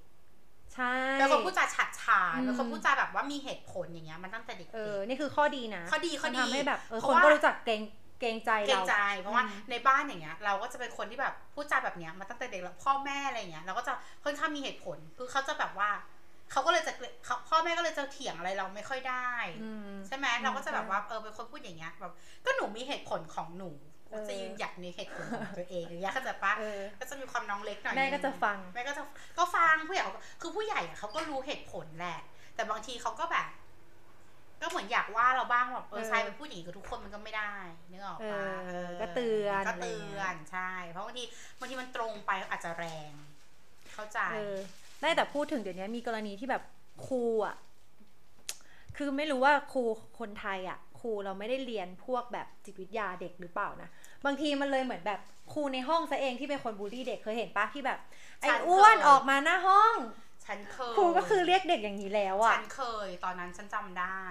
ใช่ๆเป็นคนพูดจาฉัดฉานอืมเป็นคนพูดจาแบบว่ามีเหตุผลอย่างเงี้ยมาตั้งแต่เด็กเอๆอนี่คือข้อดีนะข้อดีข้อดีมันทำให้แบบเออเพคราะนว่าก็รู้จักเกรงเกรงใจเกรเรางใจ เพราะว่าอืมในบ้านอย่างเงี้ย เราก็จะเป็นคนที่แบบพูดจาแบบเนี้ยมาตั้งแต่เด็กแล้วพ่อแม่อะไรเงี้ยเราก็จะค่อนข้างมีเหตุผลคือเขาจะแบบว่าเขาก็เลยจะเขาพ่อแม่ก็เลยจะเถียงอะไรเราไม่ค่อยได้อืมใช่ไหมเราก็จะแบบว่าเออเป็นคนพูดอย่างเงี้ยแบบก็หนูมีเหตุผลของหนูเออ จะยืนหยัดในเหตุผลของตัวเองอย่างเงี้ยเข้าใจปะเออก็จะมีความน้องเล็กหน่อยแม่ก็จะฟังแม่ก็จะก็ฟังผู้ใหญ่เขาก็คือผู้ใหญ่อะเขาก็รู้เหตุผลแหละ แต่บางทีเขาก็แบบ ก็เหมือนอยากว่าเราบ้างแบบเออเออใช่เป็นผู้หญิงกับทุกคนมันก็ไม่ได้นึกออกปะเออก็เตือนก็เตือะไรอย่างเงี้อยนใช่ เพราะบางทีบางทีมันตรงไปอาจจะแรง เข้าใจเออได้แต่พูดถึงเดี๋ยวนี้มีกรณีที่แบบครูอะคือไม่รู้ว่าครูคนไทยอะค รูเราไม่ได้เรียนพวกแบบจิตวิทยาเด็กหรือเปล่านะ บางทีมันเลยเหมือนแบบครูในห้องซะเองที่เป็นคนบูลลี่เด็กเคยเห็นปะที่แบบไอ้ฉันอ้วนเคยออกมาหน้าห้องฉันเคยครูก็คือเรียกเด็กอย่างนี้แล้วอะฉันเคย ตอนนั้นฉันจำได้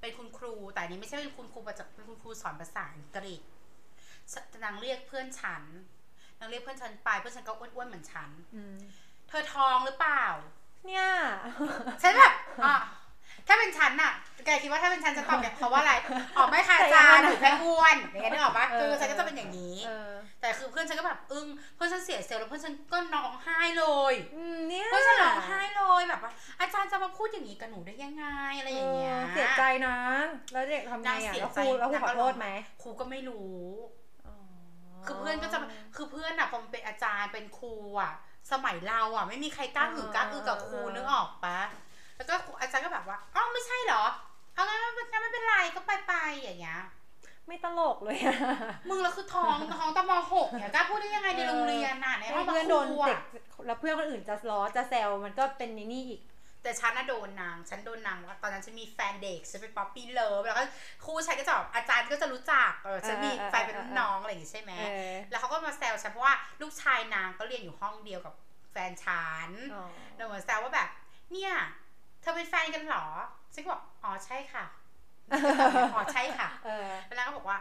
เป็นคุณครู แต่อันนี้ไม่ใช่เป็นคุณครูประจำเป็นคุณครูสอนภาษาอังกฤษนางเรียกเพื่อนฉันนางเรียกเพื่อนฉันไปเพื่อนฉันก็อ้วนๆเหมือนฉันอืมเธอท้องหรือเปล่า เนี่ยฉันแบบอะ ถ้าเป็นฉันน่ะแกคิดว่าถ้าเป็นฉันจะตอบเนี่ยเพราะว่าอะไรอ๋อไม่ค่ะอาจารย์หนูแค่อ้วนอย่างเงี้ยนึกออกปะคือฉันก็จะเป็นอย่างนี้เออแต่คือเพื่อนฉันก็แบบอึ้งเพื่อนฉันเสียเซลล์แล้วเพื่อนฉันก็ร้องไห้เลยอืมเนี่ยเพื่อนฉันร้องไห้เลยแบบว่าอาจารย์จะมาพูดอย่างนี้กับหนูได้ยังไงอะไรอย่างเงี้ยเออเสียใจนะ แล้วเด็กทำไงนางอะเสียแล้วคใจรูแล้วครูนางขก็อโทษไหมครูก็ไม่รู้อ๋อคือเพื่อนก็จะคือเพื่อนอะพอมันเป็นอาจารย์เป็นครูอะสมัยเราอะไม่มีใครกล้าหือกล้าอือกับครูนึกออกปะ แล้วก็ครูอาจารย์ก็แบบว่าอ๋อไม่ใช่เหรอเอางั้นไม่งั้นไม่เป็นไรก็ไปไปอย่างเงี้ยไม่ตลกเลยอะมึงแล้วคือท้องท้องตะมหกเนี่ยกล้าพูดได้ยังไงในโรงเรียนน่ะในห้องเพื่อนคโดรูนอะเด็กแล้วเพื่อนคนอื่นจะล้อจะแซวมันก็เป็นในนี่อีกแต่ฉันน่ะโดนนาง ฉันโดนนางว่าตอนนั้นฉันมีแฟนเด็ก ฉันเป็น puppy love แล้วก็ครูฉันก็จะแบบอาจารย์ก็จะรู้จัก เออ ฉันมีเออเออแฟนเป็นรุ่นน้องอะไรอย่างงี้ใช่ไหมเออแล้วเขาก็มาแซวฉันเพราะว่าลูกชายนางก็เรียนอยู่ห้องเดียวกับแฟนฉันอ๋อเราเหมือนแซวว่าแบบ เนี่ย เธอเป็นแฟนกันเหรอฉันก็บอกอ๋อใช่ค่ะอ๋อใช่ค่ะเออแล้วนางก็บอกว่า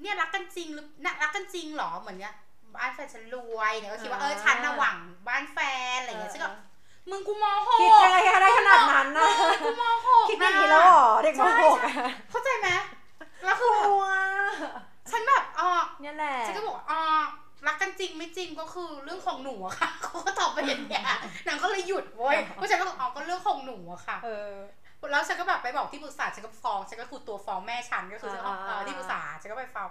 เนี่ยรักกันจริงหรือน่ะรักกันจริงเหรอเหมือนเนี้ยบ้านแฟนฉันรวยเนี่ยก็คิดว่าเออฉันน่ะหวังบ้านแฟนอะไรอย่างเงี้ยฉันก็มึงกูมหกคิดอะไรอะไรขนาดนั้นนะกูมหกคิดอย่างนี้แล้วเหรอเด็กมหกอะเข้าใจไหมแล้วคือแบบกลัวฉันแบบอ๋อเนี่ยแหละฉันก็บอกว่าอ๋อ รักกันจริงไม่จริงก็คือเรื่องของหนูอะค่ะเขาก็ตอบไปอย่างเงี้ยนางก็เลยหยุดเว้ยเพราะฉันก็บอกอ๋อก็เรื่องของหนูอะค่ะเออแล้วฉันก็แบบไปบอกที่ปรึกษาฉันก็ฟ้องฉันก็คือตัวฟ้องแม่ฉันก็คือฉันก็อ่าเออที่ปรึกษาฉันก็ไปฟ้อง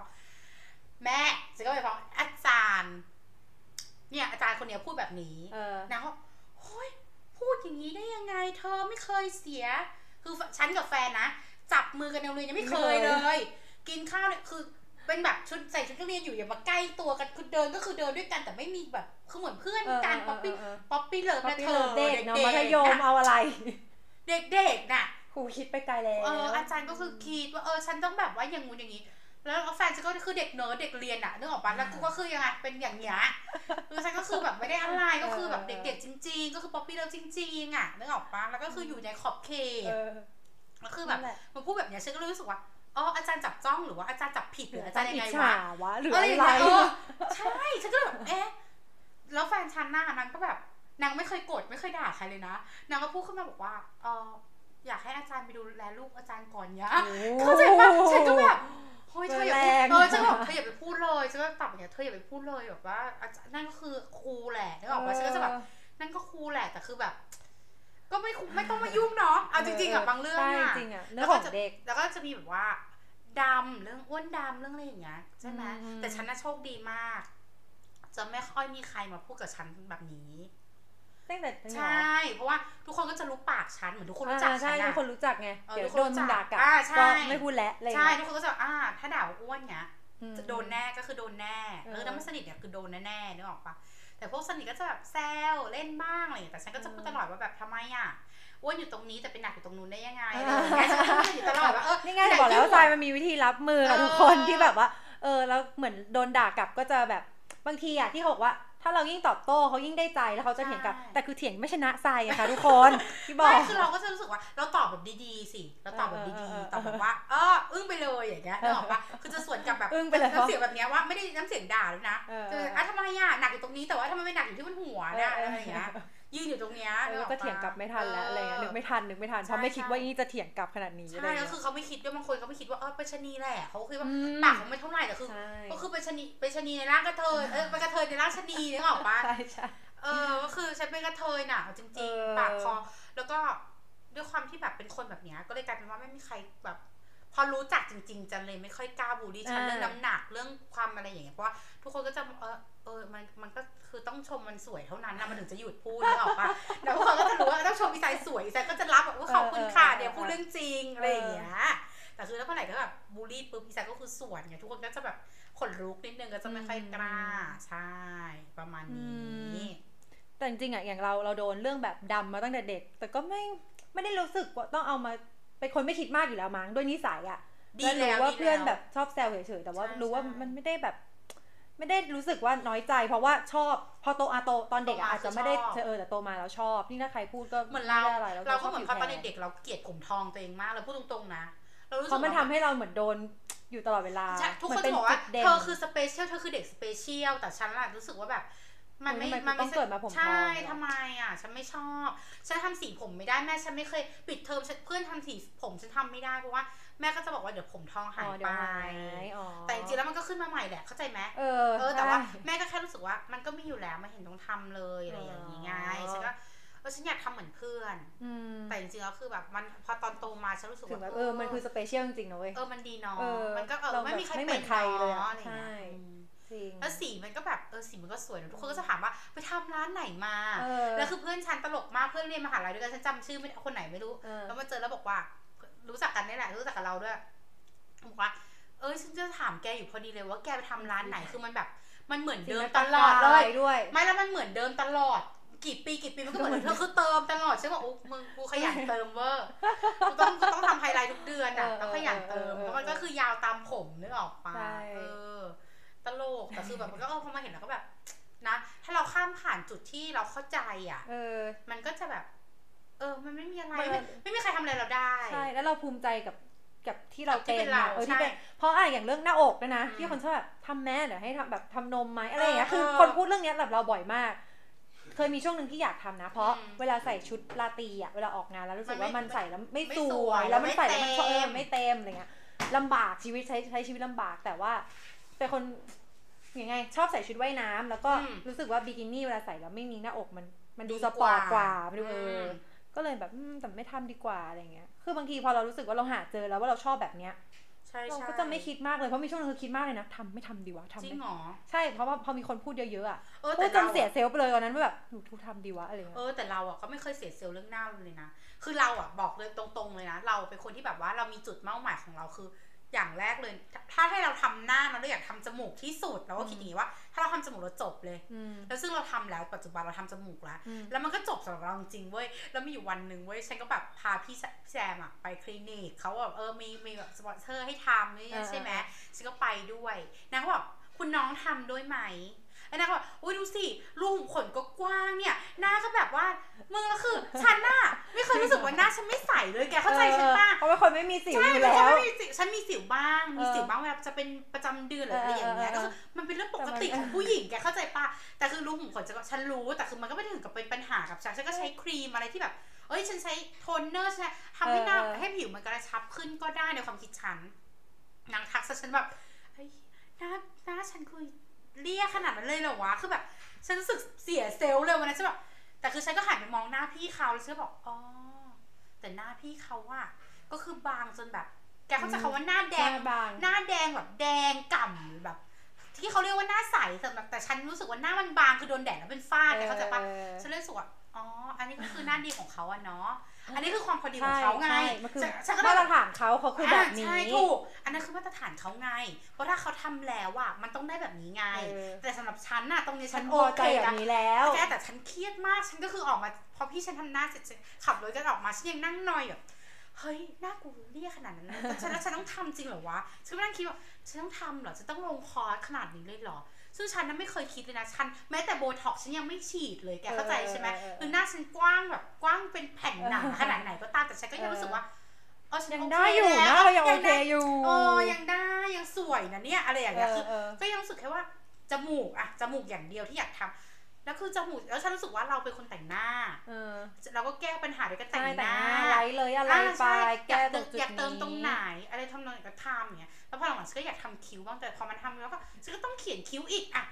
แม่ฉันก็ไปฟ้องอาจารย์ เนี่ย อาจารย์คนเนี้ยพูดแบบนี้เออนางก็เฮ้ยพูดอย่างนี้ได้ยังไง เธอไม่เคยเสีย คือฉันกับแฟนนะจับมือกันในโรงเรียนยังไม่เคยเลย กินข้าวเนี่ยคือ เป็นแบบชุดใส่ชุดนักเรียนอยู่อย่ามาใกล้ตัวกันคือเดินก็คือเดินด้วยกันแต่ไม่มีแบบคือเหมือนเพื่อนกัน puppy puppy love puppy love นะเธอเด็กเนาะมัธยมๆน่ะเอาอะไร เด็กๆน่ะครูคิดไปไกลแล้วเอออาจารย์ก็คือคิดว่าเออฉันต้องแบบว่าอย่างงู้นอย่างนี้แล้วแฟนฉันก็คือเด็กเนิร์ดเด็กเรียนอะนึกออกปะแล้วกูก็คือยังไงเป็นอย่างเงี้ยคือฉันก็คือแบบไม่ได้อะไรก็คือแบบเด็กๆจริง ๆ ก็คือ puppy love จริงๆอะนึกออกปะแล้วก็คืออยู่ในขอบเขตเออแล้วคือแบบนั่นหละมันพูดแบบเนี้ยฉันก็เลยรู้สึกว่า อ๋ออาจารย์จับจ้องหรือว่าอาจารย์จับผิดหหรืรือออาอาจาจารรย์ย์ยังอิไงจวะฉาวะหรืออะไรอะอย่างไรเงี้ยเออใช่ฉันก็เลยแบบเอ๊ะแล้วแฟนฉันน่ะนางก็แบบนางไม่เคยโกรธไม่เคยด่าใครเลยนะนางก็พูดขึ้นมาบอกว่าเอออยากให้อาจารย์ไปดูแลลูกอาจารย์ก่อนเนี้ยเข้าใจปะฉันก็แบบเฮ้ยเธออย่าพูดแรงเออฉันก็แบบเธออย่าไปพูดเลยฉันก็ตอบอย่างเงี้ยเธออย่าไปพูดเลยแบบว่าอาจารย์นั่นก็คือครูแหละนึกออกปะฉันก็จะแบบนั่นก็ครูแหละแต่คือแบบ ก็ไม่คุไม่ต้องมายุ่งเนาะเอาจริงๆอะบางเรื่องใช่อะจริงอะเรื่องของเด็กแล้วก็จะมีแบบว่า ดำเรื่องอ้วนดำเรื่องอะไรอย่างเงี้ยใช่ไหมอืมแต่ฉันน่ะโชคดีมาก จะไม่ค่อยมีใครมาพูดกับฉันแบบนี้ตั้งแต่ใช่ เพราะว่าทุกคนก็จะรู้ปากฉันเหมือนทุกคนรู้จักอ่าฉัใช่นทุอะกคนรู้จักไงเออเดี๋ยวทุกคนโดนรู้จักด่ากลับอ่าใช่ก็ไม่พูดแล้วอะไรอย่างใช่เงี้ยทุกคนก็จะอ่า ถ้าด่าว่าอ้วนเนี้ยอืมจะโดนแน่ก็คือโดนแน่เออเออถ้าไม่สนิทเนี่ยคือโดนแน่ๆนึกออกปะแต่พวกสนิทก็จะแบบแซวเล่นบ้างอะไรอย่างเงี้ยแต่ฉันก็จะพูดตลอดว่าแบบทำไมอะอ้ วนอยู่ตรงนี้แต่เป็นหนักอยู่ตรงนู้นได้ยังไงอะไรอย่างเงี้ยฉันก็พูดอยู่ตลอดว่าเออนี่ไงบอกแล้วว่าทรายมันมีวิธีรับมือกับทุกคนเออที่แบบว่า เออแล้วเหมือนโดนด่ากลับก็จะแบบบางทีอะที่เขาบอกว่าถ้าเรายิ่งตอบโต้เขายิ่งได้ใจแล้วเขาจะเถียงกลับ แต่คือเถียงไม่ชนะทรายอะค่ะทุกคนที่บอกไม่คือเราก็จะรู้สึกว่าเราตอบแบบดีๆสิเราตอบแบบเออดีเออเออๆตอบแบบว่าเอออึ้งไปเลยอย่างเงี้ยนึกออกปะคือจะสวนกลับแบบอึ้งไปเลยน้ำเสียงแบบเนี้ยว่าไม่ได้น้ำเสียงด่าด้วยนะเออจะอะทำไมอะหนักอยู่ตรงนี้แต่ว่าทำไมไม่หนักอยู่ที่บนหัวเนี่ยเออเอออะไรอย่างเงี้ย ยืนอยู่ตรงเนี้ยเอนึอออก็เถียงกลับไม่ทันแล้วอะไรเงี้ยนึกไม่ทันนึกไม่ทันเพราะไม่คิดว่านี่จะเถียงกลับขนาดนี้อะไรใช่เงี้ก็ยคือเขาไม่คิดด้วยบางคนเขาไม่คิดว่าเออเป็นชะนีแหละเขาคิดว่าอืมปากเขาไม่เท่าไหร่แต่คือใช่ก็คือเป็นชะนีเป็นชะนีในร่างกระเทยเออเป็นกระเทยในร่างชะนีนึกออกปะใช่ใช่เออก็คือฉันเป็นกระเทยน่ะเอาจเอริงอๆปากคอแล้วก็ด้วยความที่แบบเป็นคนแบบเนี้ยก็เลยกลายเป็นว่าไม่มีใครแบบ พอรู้จักจริง ๆ จันเลยไม่ค่อยกล้าบูลลี่ฉันเรื่องน้ำหนักเรื่องความอะไรอย่างเงี้ยเพราะว่าทุกคนก็จะเออเออมันมันก็คือต้องชมมันสวยเท่านั้นนะมันถึงจะหยุดพูดนึกออกปะแล้วทุกคนก็จะรู้ว่าต้องชมอีสายสวยอีสายก็จะรับแบบว่าขอบคุณค่ะเนี่ยวพูดเรื่องจริงอะไรอย่างเงี้ยแต่คือถ้าเมื่อไหร่ก็แบบบูลลี่ปุ๊บอีสายก็คือสวนไงทุกคนก็จะแบบขนลุกนิดนึงก็จะไม่ค่อยกล้าใช่ประมาณนี้แต่จริงๆอะอย่างเราเราโดนเรื่องแบบดำมาตั้งแต่เด็ก แต่ก็ไม่ไม่ได้รู้สึกว่าต้องเอามา เป็นคนไม่คิดมากอยู่แล้วมั้งด้วยนิสัยอะดีแล้วรู้แล้วว่าดีเพื่อนล้วแบบชอบแซวเฉยๆแต่ว่าใช่รู้ว่าใช่มันไม่ได้แบบ ไม่ได้รู้สึกว่าน้อยใจ เพราะว่าชอบพอโตอาโตตอนเด็กโตอะมาอาจจะไม่ได้คือชอบเออแต่โตมาแล้วชอบนี่ถ้าใครพูดก็เหมือนเราไได้อะไรแล้วเราก็เหมือนพอตอนชบผิวแทเด็กๆเราเกลียดผมทองตัวเองมากเราพูดตรงๆนะเพราะมันทำให้เรารู้สึเพกว่าเราเหมือนโดนอยู่ตลอดเวลาใช่เหคมือนเป็นทุกคนจะบอกว่าจุดเด่นเธอคือ special เธอคือเด็ก special แต่ฉันล่ะรู้สึกว่าแบบ มันไม่ทำไมมันไม่ต้องเกิดมาผมทองใช่เหรอทำไมอะ ฉันไม่ชอบ ฉันทำสีผมไม่ได้แม่ฉันไม่เคยปิดเทอมฉันเพื่อนทำสีผมฉันทำไม่ได้เพราะว่าแม่ก็จะบอกว่าเดี๋ยวผมทองหาอ๋ยอเดี๋ยวหายอ๋อแต่จริงๆแล้วมันก็ขึ้นมาใหม่แหละเข้าใจไหมเออเออ แต่ว่าใช่แม่ก็แค่รู้สึกว่ามันก็มีอยู่แล้วมาเห็นต้องทำเลยอะไรอย่างงี้ไงอ๋อฉันก็เออฉันอยากทำเหมือนเพื่อนอืมแต่จริงๆแล้วคือแบบมันพอตอนโตมาฉันรู้สึกถึงว่าแบบเออมันคือ special จริงๆนะเว้ยเออมันดีเนาะเออมันก็เออเราไม่มีใครแบบไม่เหมืเป็อนนใครเลยอะเนาะอะไรอย่างใช่เงี้ยอืมจริง แล้วสีมันก็แบบเออสีมันก็สวยนะทุกคนก็จะถามว่าไปทำร้านไหนมาเออแล้วคือเพื่อนฉันตลกมากเพื่อนเรียนมหาลัยด้วยกันฉันจำชื่อไม่คนไหนไม่รู้เออแล้วมาเจอแล้วบอกว่า รู้จักกันนี่แหละรู้จักกับเราด้วยบอกว่า เอ้ยฉันจะถามแกอยู่พอดีเลยว่าแกไปทำร้านไหนคือมันแบบ มันเหมือนเดิมตลอดเลยด้วย ไม่แล้วมันเหมือนเดิมตลอดกี่ปีกี่ปีมันก็เหมือนเธอคือเติมตลอดใช่ป่ะโอ้มึงกูขยันเติมเวอร์กูต้องกูต้องทำไฮไลท์ทุกเดือนอะเออต้องขยันเติมเออเออแล้วมันก็คือยาวตามผมนึกออกปะใช่เออ ตลกแต่คือแบบมันก็เออพอมาเห็นแล้วก็แบบนะ ถ้าเราข้ามผ่านจุดที่เราเข้าใจอะเออ มันก็จะแบบ เออ มันไม่มีอะไรมันไม่ไม่มีใครทำอะไรเราได้ใช่แล้วเราภูมิใจกับกับที่เรากับที่เป็นเป็นเราอะเออที่ใช่เป็นเพราะอะอย่างเรื่องหน้าอกด้วยนะอืมที่คนชอบแบบทำแม่เดี๋ยวให้ทำแบบทำนมไหมอะไรอย่างเงี้ยเออคือเออคนพูดเรื่องเนี้ยแบบเราบ่อยมาก เคยมีช่วงหนึ่งที่อยากทำนะ เพราะอืมเวลาใส่ชุดราตรีอะเวลาออกงานแล้วรู้สึกมันไม่ว่ามันใส่แล้วไม่ไม่สสววยยแล้วมันใส่ไม่แล้วมันเต็มเออไม่เต็มอะไรเงี้ยลำบากชีวิตใช้ใช้ชีวิตลำบากแต่ว่า เป็นคนยังไง ชอบใส่ชุดว่ายน้ำแล้วก็อืมรู้สึกว่าบิกินี่เวลาใส่แล้วไม่มีหน้าอกมัน มันดูดีกว่าว่ามันดูเอออมก็เลยแบบอืมแต่ไม่ทำดีกว่าอะไรเงี้ย คือบางทีพอเรารู้สึกว่าเราหาเจอแล้วว่าเราชอบแบบเนี้ยใช่เราใช่ก็จะไม่คิดมากเลยเพราะมีช่วงนึงคือคิดมากเลยนะทำไม่ทำดีวะทำจริงเหรอใช่เพราะว่าพอมีคนพูดเยอะๆอะเออพูแต่ดจนราเสียเซลล์ไปเลยตอนนั้นว่าแบบหนูทุกทำดีวะอะไรเงี้ยเออแต่เราอะก็ไม่เคยเสียเซลล์เรื่องหน้าเลยนะคือเราอะบอกเลยตรงๆเลยนะ เราเป็นคนที่แบบว่าเรามีจุดเป้าหมายของเราคือ อย่างแรกเลย ถ้าให้เราทำหน้าเราอยากทำจมูกที่สุดเราก็คิดอย่างนี้ว่า ถ้าเราทำจมูกเราจบเลยอืมแล้วซึ่งเราทำแล้วปัจจุบันเราทำจมูกแล้วอืมแล้วมันก็จบสำหรับเราจริงๆเว้ย แล้วมีอยู่วันหนึ่งเว้ย ฉันก็แบบพาพี่แซพี่แซมอะไปคลินิกเขาแบบเออ มีมีแบบสปอนเซอร์ให้ทำนี่ใช่ไหมฉันก็ไปด้วยนางก็บอกคุณน้องทำด้วยไหม แล้วนางก็บอกอุ้ยดูสิรูขุมขนก็กว้างเนี่ยหน้าก็แบบว่ามึงแล้วคือฉันน่ะไม่เคยรู้สึกว่าหน้าฉันไม่ใสเลยแกเข้าใจฉันป่ะเพราะว่าคนไม่มีสิวใช่อยู่เป็นแล้คนวไม่มีสิวฉันมีสิวบ้าง มีเออสิวบ้างเวลาจะเป็นประจำเดือนหรืออะไรอย่างเงี้ยเออเออเออก็คือมันเป็นเรื่องปกติแต่มันของผู้หญิงแกเข้าใจปะแต่คือรูขุมขนจะก็ฉันรู้แต่คือมันก็ไม่ได้ถึงกับเป็นปัญหากับฉันฉันก็ใช้ครีมอะไรที่แบบเอ้ยฉันใช้โทนเนอร์ใช่ไหมทำให้หน้าเออเออให้ผิวมันกระชับขึ้นก็ได้ในความคิดฉันนางทักซะฉันแบบเฮ้ยหน้าหน้าฉันคือ เลี่ยขนาดนั้นเลยเหรอวะ คือแบบ ฉันรู้สึกเสียเซลล์เลยวันนั้นฉันแบบแต่คือฉันก็หันไปมองหน้าพี่เขาแล้วฉันก็บอกอ๋อแต่หน้าพี่เขาอะก็คือบางจนแบบ แกเข้าใจคำว่าหน้าแดง หน้าบาง หน้าแดงแบบแดงก่ำแบบ ที่เขาเรียกว่าหน้าใสสำหรับแต่ฉันรู้สึกว่าหน้ามันบางคือโดนแดดแล้วเป็นฝ้าแกเข้าใจปะเออฉันเลยรู้สึกว่า อ๋อ อันนี้ก็คือหน้าดีของเขาอะเนาะ อันนี้คือความพอดีของเขาไงใช่มันคือฉันฉันก็มาได้ตรฐานเขาเขาคือแบบนี้ ใช่ถูก อันนั้นคือมาตรฐานเขาไง เพราะถ้าเขาทำแล้วอะมันต้องได้แบบนี้ไงเออแต่สำหรับฉันน่ะตรงนี้ฉัฉันนพโออใจเคแบบนะนี้แล้วแกแต่ฉันเครียดมาก ฉันก็คือออกมาพอพี่ฉันทำหน้าเสร็จฉันขับรถกันออกมาฉันยังนั่งนอยแบบเฮ้ยหน้ากูเรียกขนาดนั้นนะฉันแล้วฉันต้องทำจริงเหรอวะ ฉันก็นั่งคิดว่าฉันต้องทำเหรอ ฉันต้องลงคอร์สขนาดนี้เลยเหรอ ซึ่งฉันนั้นไม่เคยคิดเลยนะฉันแม้แต่โบท็อกซ์ฉันยังไม่ฉีดเลยแกเข้าใจใช่ไหมเออเออเออคือหน้าฉันกว้างแบบกว้างเป็นแผ่นหนาขนาดไหนก็ตามแต่ฉันก็ยังรู้สึกว่าเออฉันยังโอเคได้อยู่แล้วนะเรายังโอเคได้อยู่โอ้ยังได้ยังสวยนะเนี่ยอะไรอย่างเงี้ยคือเออเออก็ยังรู้สึกแค่ว่าจมูกอะจมูกอย่างเดียวที่อยากทำแล้วคือจมูกแล้วฉันรู้สึกว่าเราเป็นคนแต่งหน้าเออเราก็แก้ปัญหาด้วยการแต่งหน้าใช่แต่งหน้า light เลยอะไรอ่าไปใช่อแก้ยากตเติรมงจุดอยากเติมตรงนี้ไหน อะไรทำนองไหนก็ทำอย่างเงี้ย แล้วพอหลังๆฉันก็อยากทำคิ้วบ้างแต่พอมันทำแล้วก็ฉันก็ต้องเขียนคิ้วอีกอะ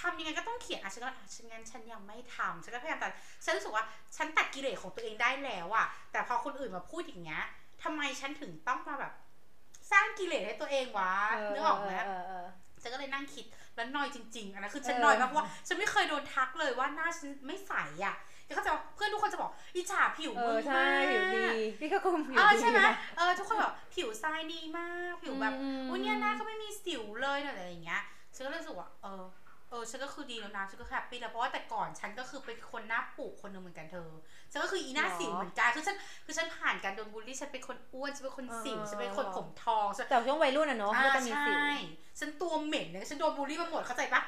ทำยังไงก็ต้องเขียนอะฉันก็อะฉันงั้นฉันยังไม่ทำฉันก็พยายามแต่ฉันรู้สึกว่าฉันตัดกิเลสของตัวเองได้แล้วอะแต่พอคนอื่นมาพูดอย่างเงี้ยทำไมฉันถึงต้องมาแบบ สร้างกิเลสให้ตัวเองวะนึกออกไหมเออเออฉันก็เลยนั่งคิดแล้วนอยจริง ๆอันนั้นคือฉันเออนอยมากเพราะว่าฉันไม่เคยโดนทักเลยว่าหน้าฉันไม่ใสอะ เดี๋ยวเขาใจะเพื่อนทุกคนจะบอกอิจฉาผิวเอมึองใช่มากผิวดีพี่ก็คุมผิวเออดีใช่ไหมนะ เออทุกคนแบบผิวทรายดีมากผิวแบบอืม อุ้ยเนี่ยหน้าก็ไม่มีสิวเลยอะไรอย่างเงี้ยฉันก็เลยรู้สึกว่าเออเออฉันก็คือดีแล้วนะฉันก็แฮปปี้แล้วเพราะว่าแต่ก่อนฉันก็คือเป็นคนหน้าปุคนหนึ่งเหมือนกันเธอฉันก็คืออีหน้าสิวเหมือนกันคือฉันคือฉันผ่านการโดนบูลลี่ฉันเป็นคนอ้วนฉันเป็นคนสิวฉันเป็นคนผมทองฉัน แต่ช่วงวัยรุ่นอะเนาะอ่าก็จะมีสิวใช่ ฉันตัวเหม็นเนี่ยฉันโดนบูลลี่มาหมดเข้าใจปะ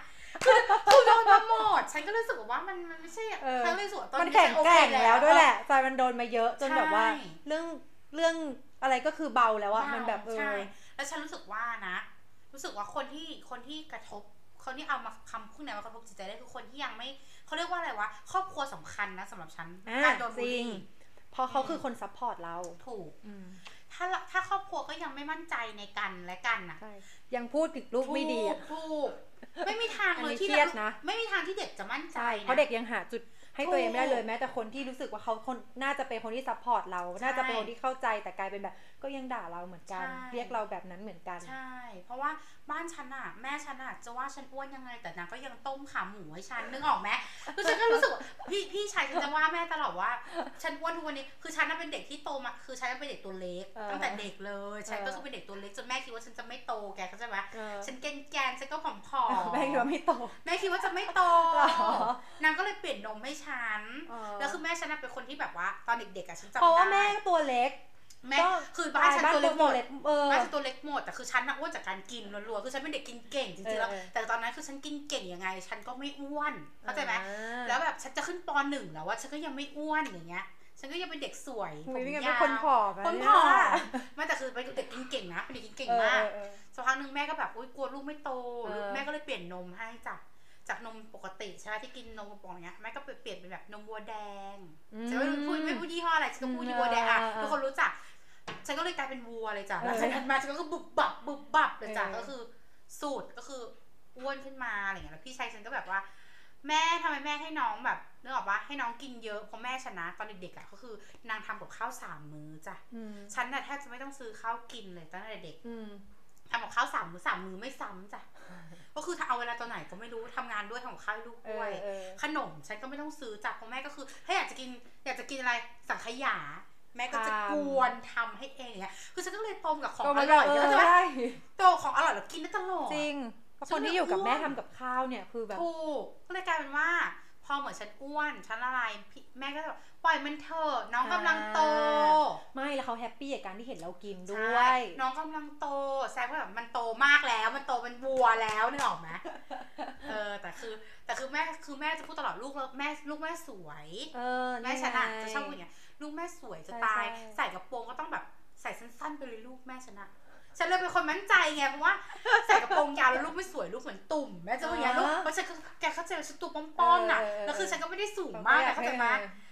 คือคือโดนมาหมด ฉันก็รู้สึกว่ามันมันไม่ใช่อะเออฉันรู้สึกว่าตอนมันนี้แข็งฉัโอแกเคร่งแล้วด้วยแหเอละใจมันโดนมาเยอะจนแบบว่าใช่เรื่องเรื่องอะไรก็คือเบาแล้วอะมันแบบเออใช่แล้วฉันรู้สึกว่านะ รู้สึกว่าคนที่คนที่กระทบคนที่เอามาคำพูดไหนมากระทบจิตใจได้คือคนที่ยังไม่เขาเรียกว่าอะไรวะครอบครัวสำคัญนะสำหรับฉันอ่าการโดนบูลจริงเพราะเขาคือคน support เราถูกอืมถ้าถ้าครอบครัวก็ยังไม่มั่นใจในกันและกันน่ะใช่ยังพูดถึงลูกไม่ดีอะ ถูกถูก ไม่มีทางเลยอันนี้ที่เครียดนะไม่มีทางที่เด็กจะมั่นใจใช่นะเพราะเด็กยังหาจุดให้ตัวเองไม่ได้เลยถูกแม้แต่คนที่รู้สึกว่าเขาคนน่าจะเป็นคนที่ support เรา น่าจะเป็นคนที่เข้าใจแต่กลายเป็นแบบ ก็ยังด่าเราเหมือนกันใช่เรียกเราแบบนั้นเหมือนกัน ใช่ เพราะว่า บ้านฉันอะแม่ฉันอะจะว่าฉันอ้วนยังไง แต่นางก็ยังต้มขาหมูให้ฉันนึกออกไหมคือฉันก็รู้สึกว่าพี่พี่ชายฉันจะว่าแม่ตลอดว่า ฉันอ้วนทุกวันนี้คือฉันน่ะเป็นเด็กที่โตมาคือฉันเป็นเด็กตัวเล็กเออตั้งแต่เด็กเลยฉันเออก็คือเป็นเด็กตัวเล็กจนแม่คิดว่าฉันจะไม่โตแกเข้าใจไหมเออฉันแกร็นแกร็นๆฉันก็ผอมผอมแม่คิดว่าไม่โตแม่คิดว่าจะไม่โตเหรอนางก็เลยเปลี่ยนนมให้ฉันเออแล้วคือแม่ฉันน่ะเป็นคนที่แบบว่า ตอนเด็กๆอะฉันจำเพราะว่าได้แม่ตัวเล็ก แม่ก็คือบ้านฉันตัวเล็กหมดเออบ้านฉันตัวเล็กหมดแต่คือฉันน่ะอ้วนจากการกินล้วนๆคือฉันเป็นเด็กกินเก่งจริงๆแล้วเออเออแต่ตอนนั้นคือฉันกินเก่งยังไง ฉันก็ไม่อ้วนเข้าใจไหมอ่าแล้วแบบฉันจะขึ้นปหนึ่งแล้วว่าฉันก็ยังไม่อ้วนอย่างเงี้ยฉันก็ยังเป็นเด็กสวยผอุ๊ยมไม่งั้นยาเป็นวคนผอมะคนเยผอมไม่แต่คือเป็นเด็กกินเก่งนะเป็นเด็กกินเก่งเออมากเออเออสักพักหนึ่งแม่ก็แบบอุ้ยกลัวลูกไม่โตเออแม่ก็เลยเปลี่ยนนมให้จาก จากนมปกติใช่ไหมที่กินนมกระป๋องเนี้ยแม่ก็เปลี่ยนเป็นแบบนมวัวแดงอืมจะไม่พูดไม่พูดยี่ห้ออะไรฉันก็พูดยี่วัวแดงอะเออเออทุกคนรู้จักฉันก็เลยกลายเป็นวัวเลยจ้ะเออแล้วฉันมาฉันก็บุบบับบุบบับเลยจ้ะเออก็คือสูตรก็คืออ้วนขึ้นมาอะไรอย่างเงี้ยแล้วพี่ชายฉันก็แบบว่า แม่ทำไมแม่ให้น้องแบบนึกออกปะให้น้องกินเยอะเพราะแม่ฉันนะตอนเด็กๆอะก็คือนางทำกับข้าวสามมื้อจ้ะอืมฉันน่ะแทบจะไม่ต้องซื้อข้าวกินเลยตั้งแต่เด็กอืม ทำกับข้าวสามมื้อสามมื้อไม่ซ้ำจ้ะก็คือถ้าเอาเวลาตอนไหนก็ไม่รู้ทำงานด้วยทำกับข้าวให้ลูกเอด้วอยเออขนมฉันก็ไม่ต้องซื้อจากเพราะแม่ก็คือ ถ้าอยากจะกินอยากจะกินอะไรสังขยา แม่ก็จะทำกวนทำให้เองอย่างเงี้ยคือฉันก็เลยต้มกับของก็อมันร่อยเอเยออะใช่ไหมใช่โตของอร่อยแล้วกินได้ตลอดจริงเพราะฉัคนนไม่ที่อยู่กับอ้วนแม่ทำกับข้าวเนี่ยคือแบบถูกก็เลยกลายเป็นว่า พอเหมือนฉันอ้วนฉันอะไรพี่แม่ก็แบบ ปล่อยมันเถอะน้องกำลังโต ไม่แล้วเขาแฮปปี้กับการที่เห็นเรากินด้วใช่ยน้องกำลังโตแซงว่าแบบมันโตมากแล้ว มันโตเป็นวัวแล้วนึกออกไหมเออแต่คือแต่คือแม่คือแม่จะพูดตลอดลูกแล้วแม่ลูกแม่สวยเออแม่ฉันอะไงจะชอบพูดอย่างเงี้ยลูกแม่สวยจะใช่ตายใช่ใส่กระโปรงก็ต้องแบบใส่สั้นๆไปเลยลูกแม่ฉันอะฉันเลยเป็นคนมั่นใจไงเพราะว่าใส่กระโปรงยาวแล้วลูกไม่สวยลูกเหมือนตุ่มแม่จะพูดอย่างเงี้ยลูกเพราะฉันก็แกเข้าใจว่าฉันตัวป้อมๆน่ะแล้วคือฉันก็ไม่ได้สูงมากนะเข้าใจไหม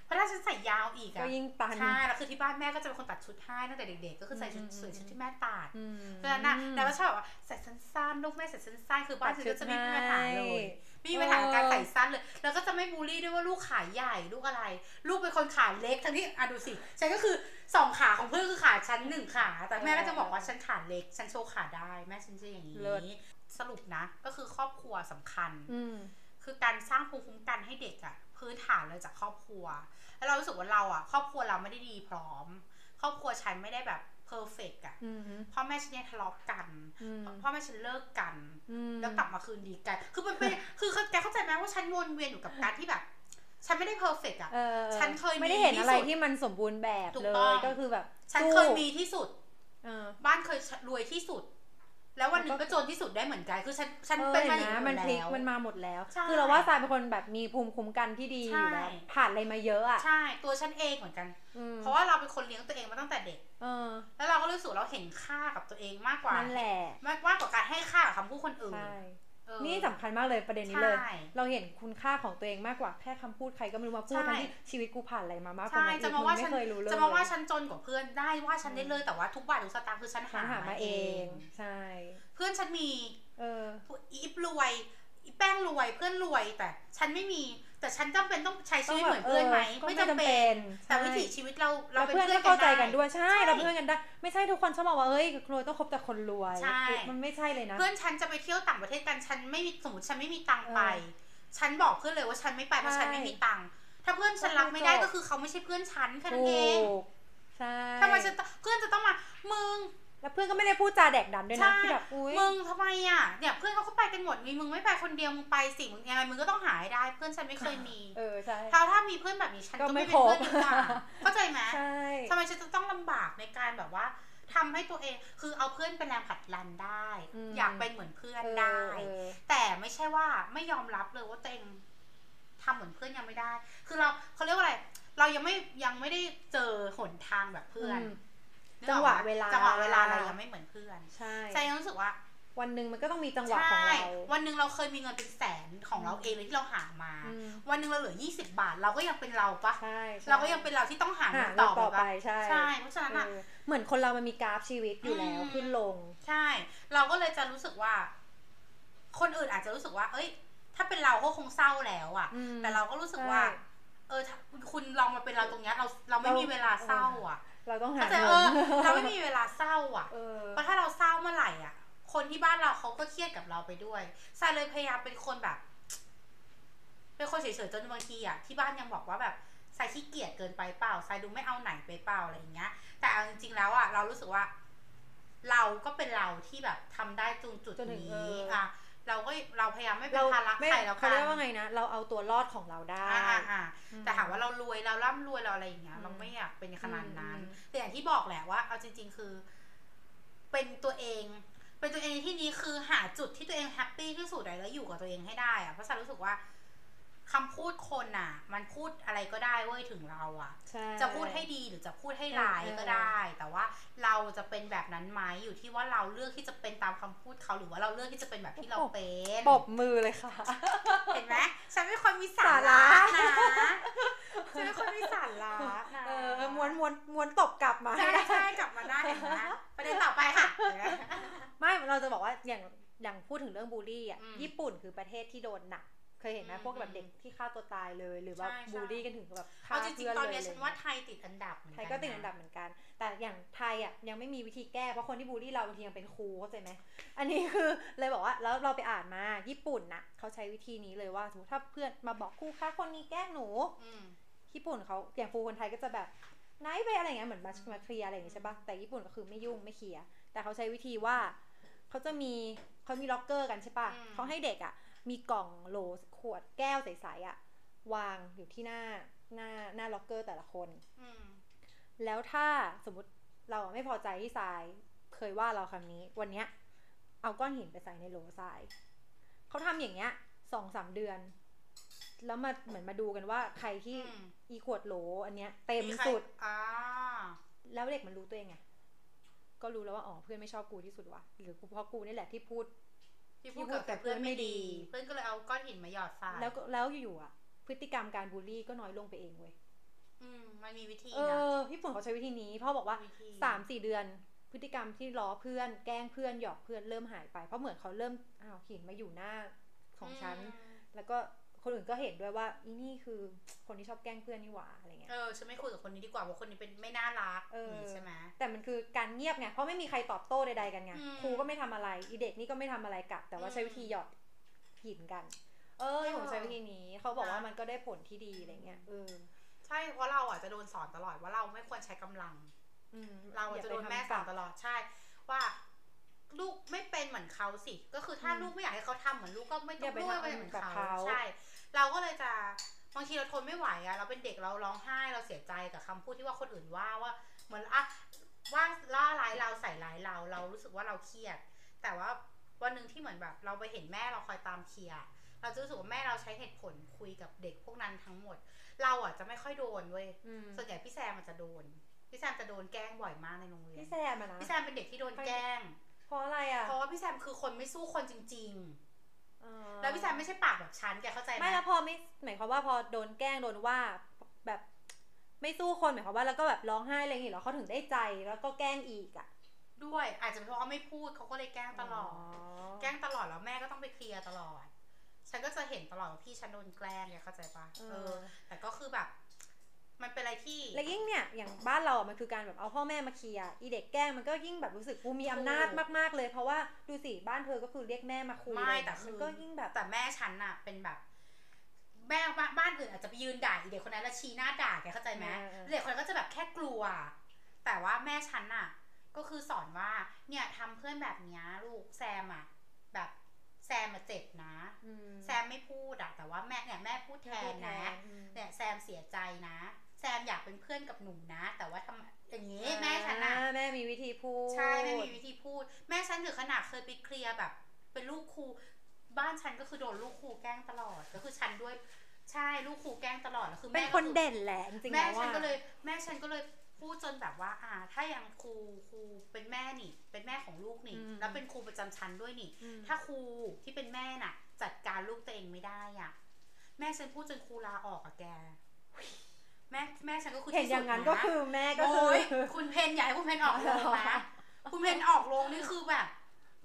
เพราะถ้าฉันใส่ยาวอีกก็อะยิ่งตันใช่แล้วคือที่บ้านแม่ก็จะเป็นคนตัดชุดให้ตั้งแต่เด็กๆ ก็คือใส่ชุดอืมสวยชุดที่แม่ตัดอืมเพราะฉะนั้นน่ะแล้วก็ชอบแบบว่าใส่สั้นๆลูกแม่ใส่สั้นๆคือบ้านฉันก็จะไม่มีปัญหาเลยไม่มีปัญหากับการใส่สั้นเลย แล้วก็จะไม่บูลลี่ด้วยว่าลูกขาใหญ่ลูกอะไร ลูกเป็นคนขาเล็กทั้งที่อะดูสิฉันก็คือสองขาของเพื่อนคือขาฉันหนึ่งขา แต่แม่ก็จะบอกว่าฉันขาเล็กฉันโชว์ขาได้แม่ฉันจะอย่างนี้เลิศสรุปนะ ก็คือครอบครัวสำคัญอืม คือการสร้างภูมิคุ้มกันให้เด็กอะพื้นฐานเลยจากครอบครัว แล้วเรารู้สึกว่าเราอะครอบครัวเราไม่ได้ดีพร้อม ครอบครัวฉันไม่ได้แบบ perfect อะอืมพ่อแม่ฉันเนี่ยทะเลาะกันอืมพ่อแม่ฉันเลิกกันอืมแล้วกลับมาคืนดีกัน คือมันเป็น คือแกเข้าใจไหมว่าฉันวนเวียนอยู่กับการที่แบบ ฉันไม่ได้ perfect อะเออฉันเคยมีไม่ได้เห็นอะไรที่สุดที่มันสมบูรณ์แบบถูกต้องเลยก็คือแบบ ฉันสู้เคยมีที่สุดเออบ้านเคยรวยที่สุด แล้ววันหนึ่งก็จนที่สุดได้เหมือนกันคือฉันฉันเออเป็นเห็มานอย่างนะนี้มันพลิกแล้วมันมาหมดแล้วใช่คือเราว่าทรายเป็นคนแบบมีภูมิคุ้มกันที่ดีใช่อยู่แล้วผ่านอะไรมาเยอะอะใช่ ตัวฉันเองเหมือนกันอืมเพราะว่าเราเป็นคนเลี้ยงตัวเองมาตั้งแต่เด็กเออแล้วเราก็รู้สึกเราเห็นค่ากับตัวเองมากกว่านั่นแหละมากมากกว่าการให้ค่ากับคำพูดคนอื่นใช่เออ นี่สำคัญมากเลยประเด็นนี้เลยใช่เราเห็นคุณค่าของตัวเองมากกว่าแค่คำพูดใครก็ไม่รู้มาพูดใช่ทั้งที่ชีวิตกูผ่านอะไรมามากกว่าใช่นั้นจะอีกมามึงว่าไม่ฉันเคยรู้เลยจะมาว่าฉันจนกว่าเพื่อนได้ว่าฉันได้เลยแต่ว่าทุกบาททุกสตางค์คือฉันฉัหานหามาเอง ใช่ เพื่อนฉันมี เอออีฟรวยอีแป้งรวยเพื่อนรวยแต่ฉันไม่มีแต่ฉันจำเป็นต้องใช้ชีวิตเหมือนเพื่อนไหมก็ไม่ไม่จำจำเป็เป็นนแต่ใช่วิถีชีวิตเราเราเราเป็นเพื่อนเพื่อก็นเข้าใจได้กันด้วยใช่ใช่เราเป็นเพื่อนกันได้ ไม่ใช่ทุกคนชอบบอกว่าเอ้ยรวยต้องคบแต่คนรวยใช่มันไม่ใช่เลยนะ เพื่อนฉันจะไปเที่ยวต่างประเทศกันฉันไม่มีสมมติฉันไม่มีตังค์ไปเออฉันบอกเพื่อนเลยว่าฉันไม่ไปเพราะใช่ฉันไม่มีตังค์ถ้าเพื่อนฉันรับไม่ได้ก็คือจบก็คือเขาไม่ใช่เพื่อนฉันแค่นั้ถูนเองกใช่ทำไมฉันต้องเพื่อนจะต้องมามึง แล้วเพื่อนก็ไม่ได้พูดจาแดกดันด้วยนะใช่ที่แบบอุ้ยมึงทำไมอะเนี่ยเพื่อนเขาก็ไปกันหมดมีมึงไม่ไปคนเดียวมึงไปสิมึงยังไงมึงก็ต้องหาให้ได้ เพื่อนฉันไม่เคยมีเออใช่ถ้าถ้ามีเพื่อนแบบนี้ฉันก็ก็ไม่ไม่เป็นเพื่อนคบดีกว่าเข้าใจไหมใช่ทำไมฉันจะต้องลำบากในการแบบว่าทำให้ตัวเองคือเอาเพื่อนเป็นแรงผลักดันได้ อยากเป็นเหมือนเพื่อนเออได้เออแต่ไม่ใช่ว่าไม่ยอมรับเลยว่าตัวเองทำเหมือนเพื่อนยังไม่ได้ คือเราเขาเรียกว่าอะไร เรายังไม่ยังไม่ได้เจอหนทางแบบเพื่อนอืมนึกออก จังหวะไหมเวลาจังหวะเวลาเรายังไม่เหมือนเพื่อนใช่ใจรู้สึกว่า วันหนึ่งมันก็ต้องมีจังหวะของใช่เราวันหนึ่งเราเคยมีเงินเป็นแสนของเราเองเลยที่เราหามาอืมวันหนึ่งเราเหลือ 20 บาท เราก็ยังเป็นเราปะใช่ใช่เราก็ยังเป็นเราที่ต้องหาหาเงินเงินต่อต่อไปไปปะใช่ใช่เพราะฉะนั้นอะเออเหมือนคนเรามันมีกราฟชีวิตอยู่แล้วอืมขึ้นลง ใช่ เราก็เลยจะรู้สึกว่า คนอื่นอาจจะรู้สึกว่า เอ้ย ถ้าเป็นเราก็คงเศร้าแล้วอะอืมแต่เราก็รู้สึกว่าใช่เออถ้าคุณลองมาเป็นเราตรงเนี้ยเราเราไม่เรามีมีเวลาเศร้าอะ เราต้องหาเข้าใจเงิเออนเราไม่มีเวลาเศร้าอะเออเพราะถ้าเราเศร้าเมื่อไหร่อะ คนที่บ้านเราเขาก็เครียดกับเราไปด้วยทรายเลยพยายามเป็นคนแบบ เป็นคนเฉยๆจนบางทีอะที่บ้านยังบอกว่าแบบทรายขี้เกียจเกินไปเปล่าทรายดูไม่เอาไหนไปเปล่าอะไรอย่างเงี้ย แต่เอาจริงๆแล้วอะเรารู้สึกว่า เราก็เป็นเราที่แบบทำได้จุดจุดจนถึงนี้เอออ่อะ เราก็เราพยายามไม่เป็นเราภาระไม่ใครแล้วเขากัเรียกนว่าไงนะ เราเอาตัวรอดของเราได้อ่าอ่าอ่าอืมแต่ถามว่าเรารวยเราร่ำรวยเราอะไรอย่างเงี้ยอืมเราไม่อยากเป็นขนาดนั้นอืมแต่อย่างที่บอกแหละว่า เอาจริง ๆ คือ เป็นตัวเอง เป็นตัวเองในที่นี้คือหาจุดที่ตัวเองแฮปปี้ที่สุดอะแล้วอยู่กับตัวเองให้ได้อะเพราะฉันรู้สึกว่า คำพูดคนอะ มันพูดอะไรก็ได้เว้ยถึงเราอะใช่จะพูดให้ดีหรือจะพูดให้ร้ายก็ได้ แต่ว่าเราจะเป็นแบบนั้นไหมอยู่ที่ว่าเราเลือกที่จะเป็นตามคำพูดเขาหรือว่าเราเลือกที่จะเป็นแบบที่เราเป็นปรบมือเลยค่ะ เห็นไหมฉันเป็นคนมีสาสาระระนะฉันเป็นคนมีสาระนะเออม้วนม้วนม้วนตบกลับมาใช่ใช่กลับมาได้เห็นไหมประเด็นต่อไปค่ะไม่เราจะบอกว่าอย่างอย่างพูดถึงเรื่องบูลลี่อะอืมญี่ปุ่นคือประเทศที่โดนหนัก เคยเห็นไหมอืมพวกแบบเด็กที่ฆ่าตัวตายเลย หรือว่าใช่ใช่บูลลี่กันถึงแบบฆ่าเอาจริงเพื่อนๆตอนเลยเนี้ยอะไรฉันเงี้ยว่าไทยติดอันดับเหมือนไทกัยก็ติดอันดับเหมือนกัน แต่อย่างไทยอะยังไม่มีวิธีแก้เพราะคนที่บูลลี่เราบางทียังเป็นครูเข้าใจไหมอันนี้คือเลยบอกว่าแล้วเราไปอ่านมาญี่ปุ่นน่ะเขาใช้วิธีนี้เลยว่าสมมติถ้าเพื่อนมาบอกครูคะคนนี้แกล้งหนูอืมญี่ปุ่นเขาอย่างครูคนไทยก็จะแบบไนท์ไปอะไรเงี้ยเหมือนมามา clear อะไรอย่างเงี้ยใช่ปะแต่ญี่ปุ่นก็คือไม่ยุ่งไม่ clear แต่เขาใช้วิธีว่าเขาจะมีเขามีล็อกเกอร์กันใช่ปะเขาให้เด็กอะ มีกล่องโหลขวดแก้วใสๆอะวางอยู่ที่หน้าหน้าหน้าล็อกเกอร์แต่ละคนอืมแล้วถ้าสมมติเราไม่พอใจที่ทรายเคยว่าเราคำนี้ วันเนี้ย เอาก้อนหินไปใส่ในโหลทรายเขาทำอย่างเงี้ยสองสามเดือน แล้วมาเหมือนมาดูกันว่าใครที่อืมอีขวดโหล อันเนี้ย เต็มใครสุดอ่าแล้วเด็กมันรู้ตัวเองไงก็รู้แล้วว่าอ๋อเพื่อนไม่ชอบกูที่สุดว่ะหรือกูเพราะกูนี่แหละที่พูด ที่พูดกับแต่เพื่อนไม่ดีเพื่อนไม่ดี เพื่อนก็เลยเอาก้อนหินมาหยอดทรายแล้วก็แล้วอยู่ๆอะ พฤติกรรมการบูลลี่ก็น้อยลงไปเองเว้ยอืมมันมีวิธีเอนะอญี่ปุ่นเขาใช้วิธีนี้พ่อบอกว่าวิธีสามสี่เดือนพฤติกรรมที่ล้อเพื่อน แกล้งเพื่อนหยอกเพื่อนเริ่มหายไปเพราะเหมือนเขาเริ่มอ้าวหินมาอยู่หน้าของฉันอืมแล้วก็ คนอื่นก็เห็นด้วยว่าอีนี่คือคนที่ชอบแกล้งเพื่อนนี่หว่าอะไรเงี้ยเออฉันไม่คุยกับคนนี้ดีกว่าเพราะคนนี้เป็นไม่น่ารักเออนี่ใช่ไหมแต่มันคือการเงียบไงเพราะไม่มีใครตอบโต้ใดๆกันไงอืมครูก็ไม่ทำอะไรอีเด็กนี่ก็ไม่ทำอะไรกลับ แต่ว่าอืมใช้วิธีหยอดหินกัน เออผมใช้วิธีนี้เขาบอกว่านะมันก็ได้ผลที่ดีอะไรเงี้ยเออใช่เพราะเราอะจะโดนสอนตลอดว่าเราไม่ควรใช้กำลังอืมเราอะจะโดนแม่สอนตลอดใช่ ว่าลูกไม่เป็นเหมือนเขาสิ ก็คือถ้าลูกไม่อยากให้เขาทำเหมือนลูกก็ไม่ต้องด้วยไปเหมือนเขาใช่ เราก็เลยจะบางทีเราทนไม่ไหวอะเราเป็นเด็กเราร้องไห้เราเสียใจกับคำพูดที่ว่าคนอื่นว่าว่าเหมือนอะว่าล่าร้ายเราใส่ร้ายเรา เรารู้สึกว่าเราเครียด แต่ว่าวันหนึ่งที่เหมือนแบบ เราไปเห็นแม่เราคอยตามเคลียร์เราจะรู้สึกว่าแม่เราใช้เหตุผลคุยกับเด็กพวกนั้นทั้งหมด เราอะจะไม่ค่อยโดนเว้ยอืมส่วนใหญ่พี่แซมมันจะโดนพี่แซมจะโดนแกล้งบ่อยมากในโรงเรียนพี่แซมอะนะพี่แซมเป็นเด็กที่โดนแกล้ง เพราะอะไรอะเพราะว่าพี่แซมคือคนไม่สู้คนจริงเออๆ แล้วพี่แซมไม่ใช่ปากแบบฉันแกเข้าใจไหมไม่แล้วพอไม่หมายความว่าพอโดนแกล้งโดนว่าแบบไม่สู้คนหมายความว่าแล้วก็แบบร้องไห้อะไรอย่างงี้เหรอเขาถึงได้ใจแล้วก็แกล้งอีกอะด้วย อาจจะเป็นเพราะเขาไม่พูดเขาก็เลยแกล้งตลอด แกล้งตลอดแล้วแม่ก็ต้องไปเคลียร์ตลอด ฉันก็จะเห็นตลอดว่าพี่ฉันโดนแกล้งแกเข้าใจปะเอเอออ แต่ก็คือแบบ มันเป็นอะไรที่ และยิ่งเนี่ยอย่างบ้านเราอะมันคือการแบบเอาพ่อแม่มาเคลียร์อีเด็กแกล้งมันก็ยิ่งแบบรู้สึกกูมีอำนาจมากๆเลย เพราะว่าดูสิบ้านเธอก็คือเรียกแม่มาคุยไม่เลยแต่คืมันอก็ยิ่งแบบ แต่แม่ฉันน่ะเป็นแบบ แม่บ้านบ้านอื่นอาจจะไปยืนด่าอีเด็กคนนั้นแล้วชี้หน้าด่าแกเข้าใจไหมเออเออเด็กคนนั้นก็จะแบบแค่กลัว แต่ว่าแม่ฉันน่ะ ก็คือสอนว่า เนี่ยทำเพื่อนแบบเนี้ยลูกแซมอะ แบบแซมมาเจ็บนะอืมแซมไม่พูดอะแต่ว่าแม่เนี่ยแม่พูดแทนนะ อืม เนี่ยแซมเสียใจนะ แซมอยากเป็นเพื่อนกับหนูนะ แต่ว่าทำอย่างนี้แม่ฉันอะอ่าแม่มีวิธีพูด ใช่แม่มีวิธีพูด แม่ฉันถึงขนาดเคยไปเคลียร์แบบ เป็นลูกครูบ้านฉันก็คือโดนลูกครูแกล้งตลอดก็คือฉันด้วยใช่ลูกครูแกล้งตลอดแล้วคือเป็นแม่คนก็อเด่นแหละจริงๆแม่แล้วฉันอะก็เลยแม่ฉันก็เลยพูดจนแบบว่า อ่า ถ้ายังครูครูเป็นแม่นี่ เป็นแม่ของลูกนี่ แล้วเป็นครูประจำชั้นด้วยนี่อืมถ้าครูที่เป็นแม่น่ะ จัดการลูกตัวเองไม่ได้อะ แม่ฉันพูดจนครูลาออกอะแก แม่แม่ฉันก็คือเห็นที่อสุย่าดงนั้นะก็คือแม่ก็คืโอ้อยคุณเพนอยากให้คุณเพนออกโรงนะคุณเพนออกโรงนี่คือแบบ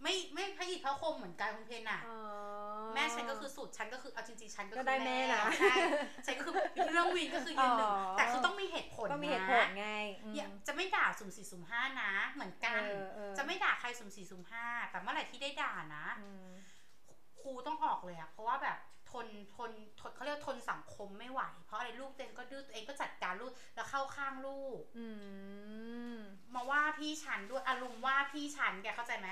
ไม่ไม่พระอิฐพระคมเหมือนกันคุณเพนอะอ๋อแม่ฉันก็คือสุดฉันก็คือเอาจริงๆฉันก็ก็คือได้แม่นะใช่ฉันก็คือเรื่องวีนก็คือยืนหนึ่งอ๋อแต่คือต้องมีเหตุผลต้องมีเหตุผลไงอืมอย่าจะไม่ด่าสุ่มสี่สุ่มห้านะ เหมือนกันเออเออจะไม่ด่าใครสุ่มสี่สุ่มห้าแต่เมื่อไหร่ที่ได้ด่านะอืมครูต้องออกเลยอะเพราะว่าแบบ ทนทนทนเขาเรียกว่าทนสังคมไม่ไหว เพราะอะไรลูกตัวเองก็ดื้อตัวเองก็จัดการลูกแล้วเข้าข้างลูกอืมมาว่าพี่ฉันด้วยอารมณ์ว่าพี่ฉันแกเข้าใจไหม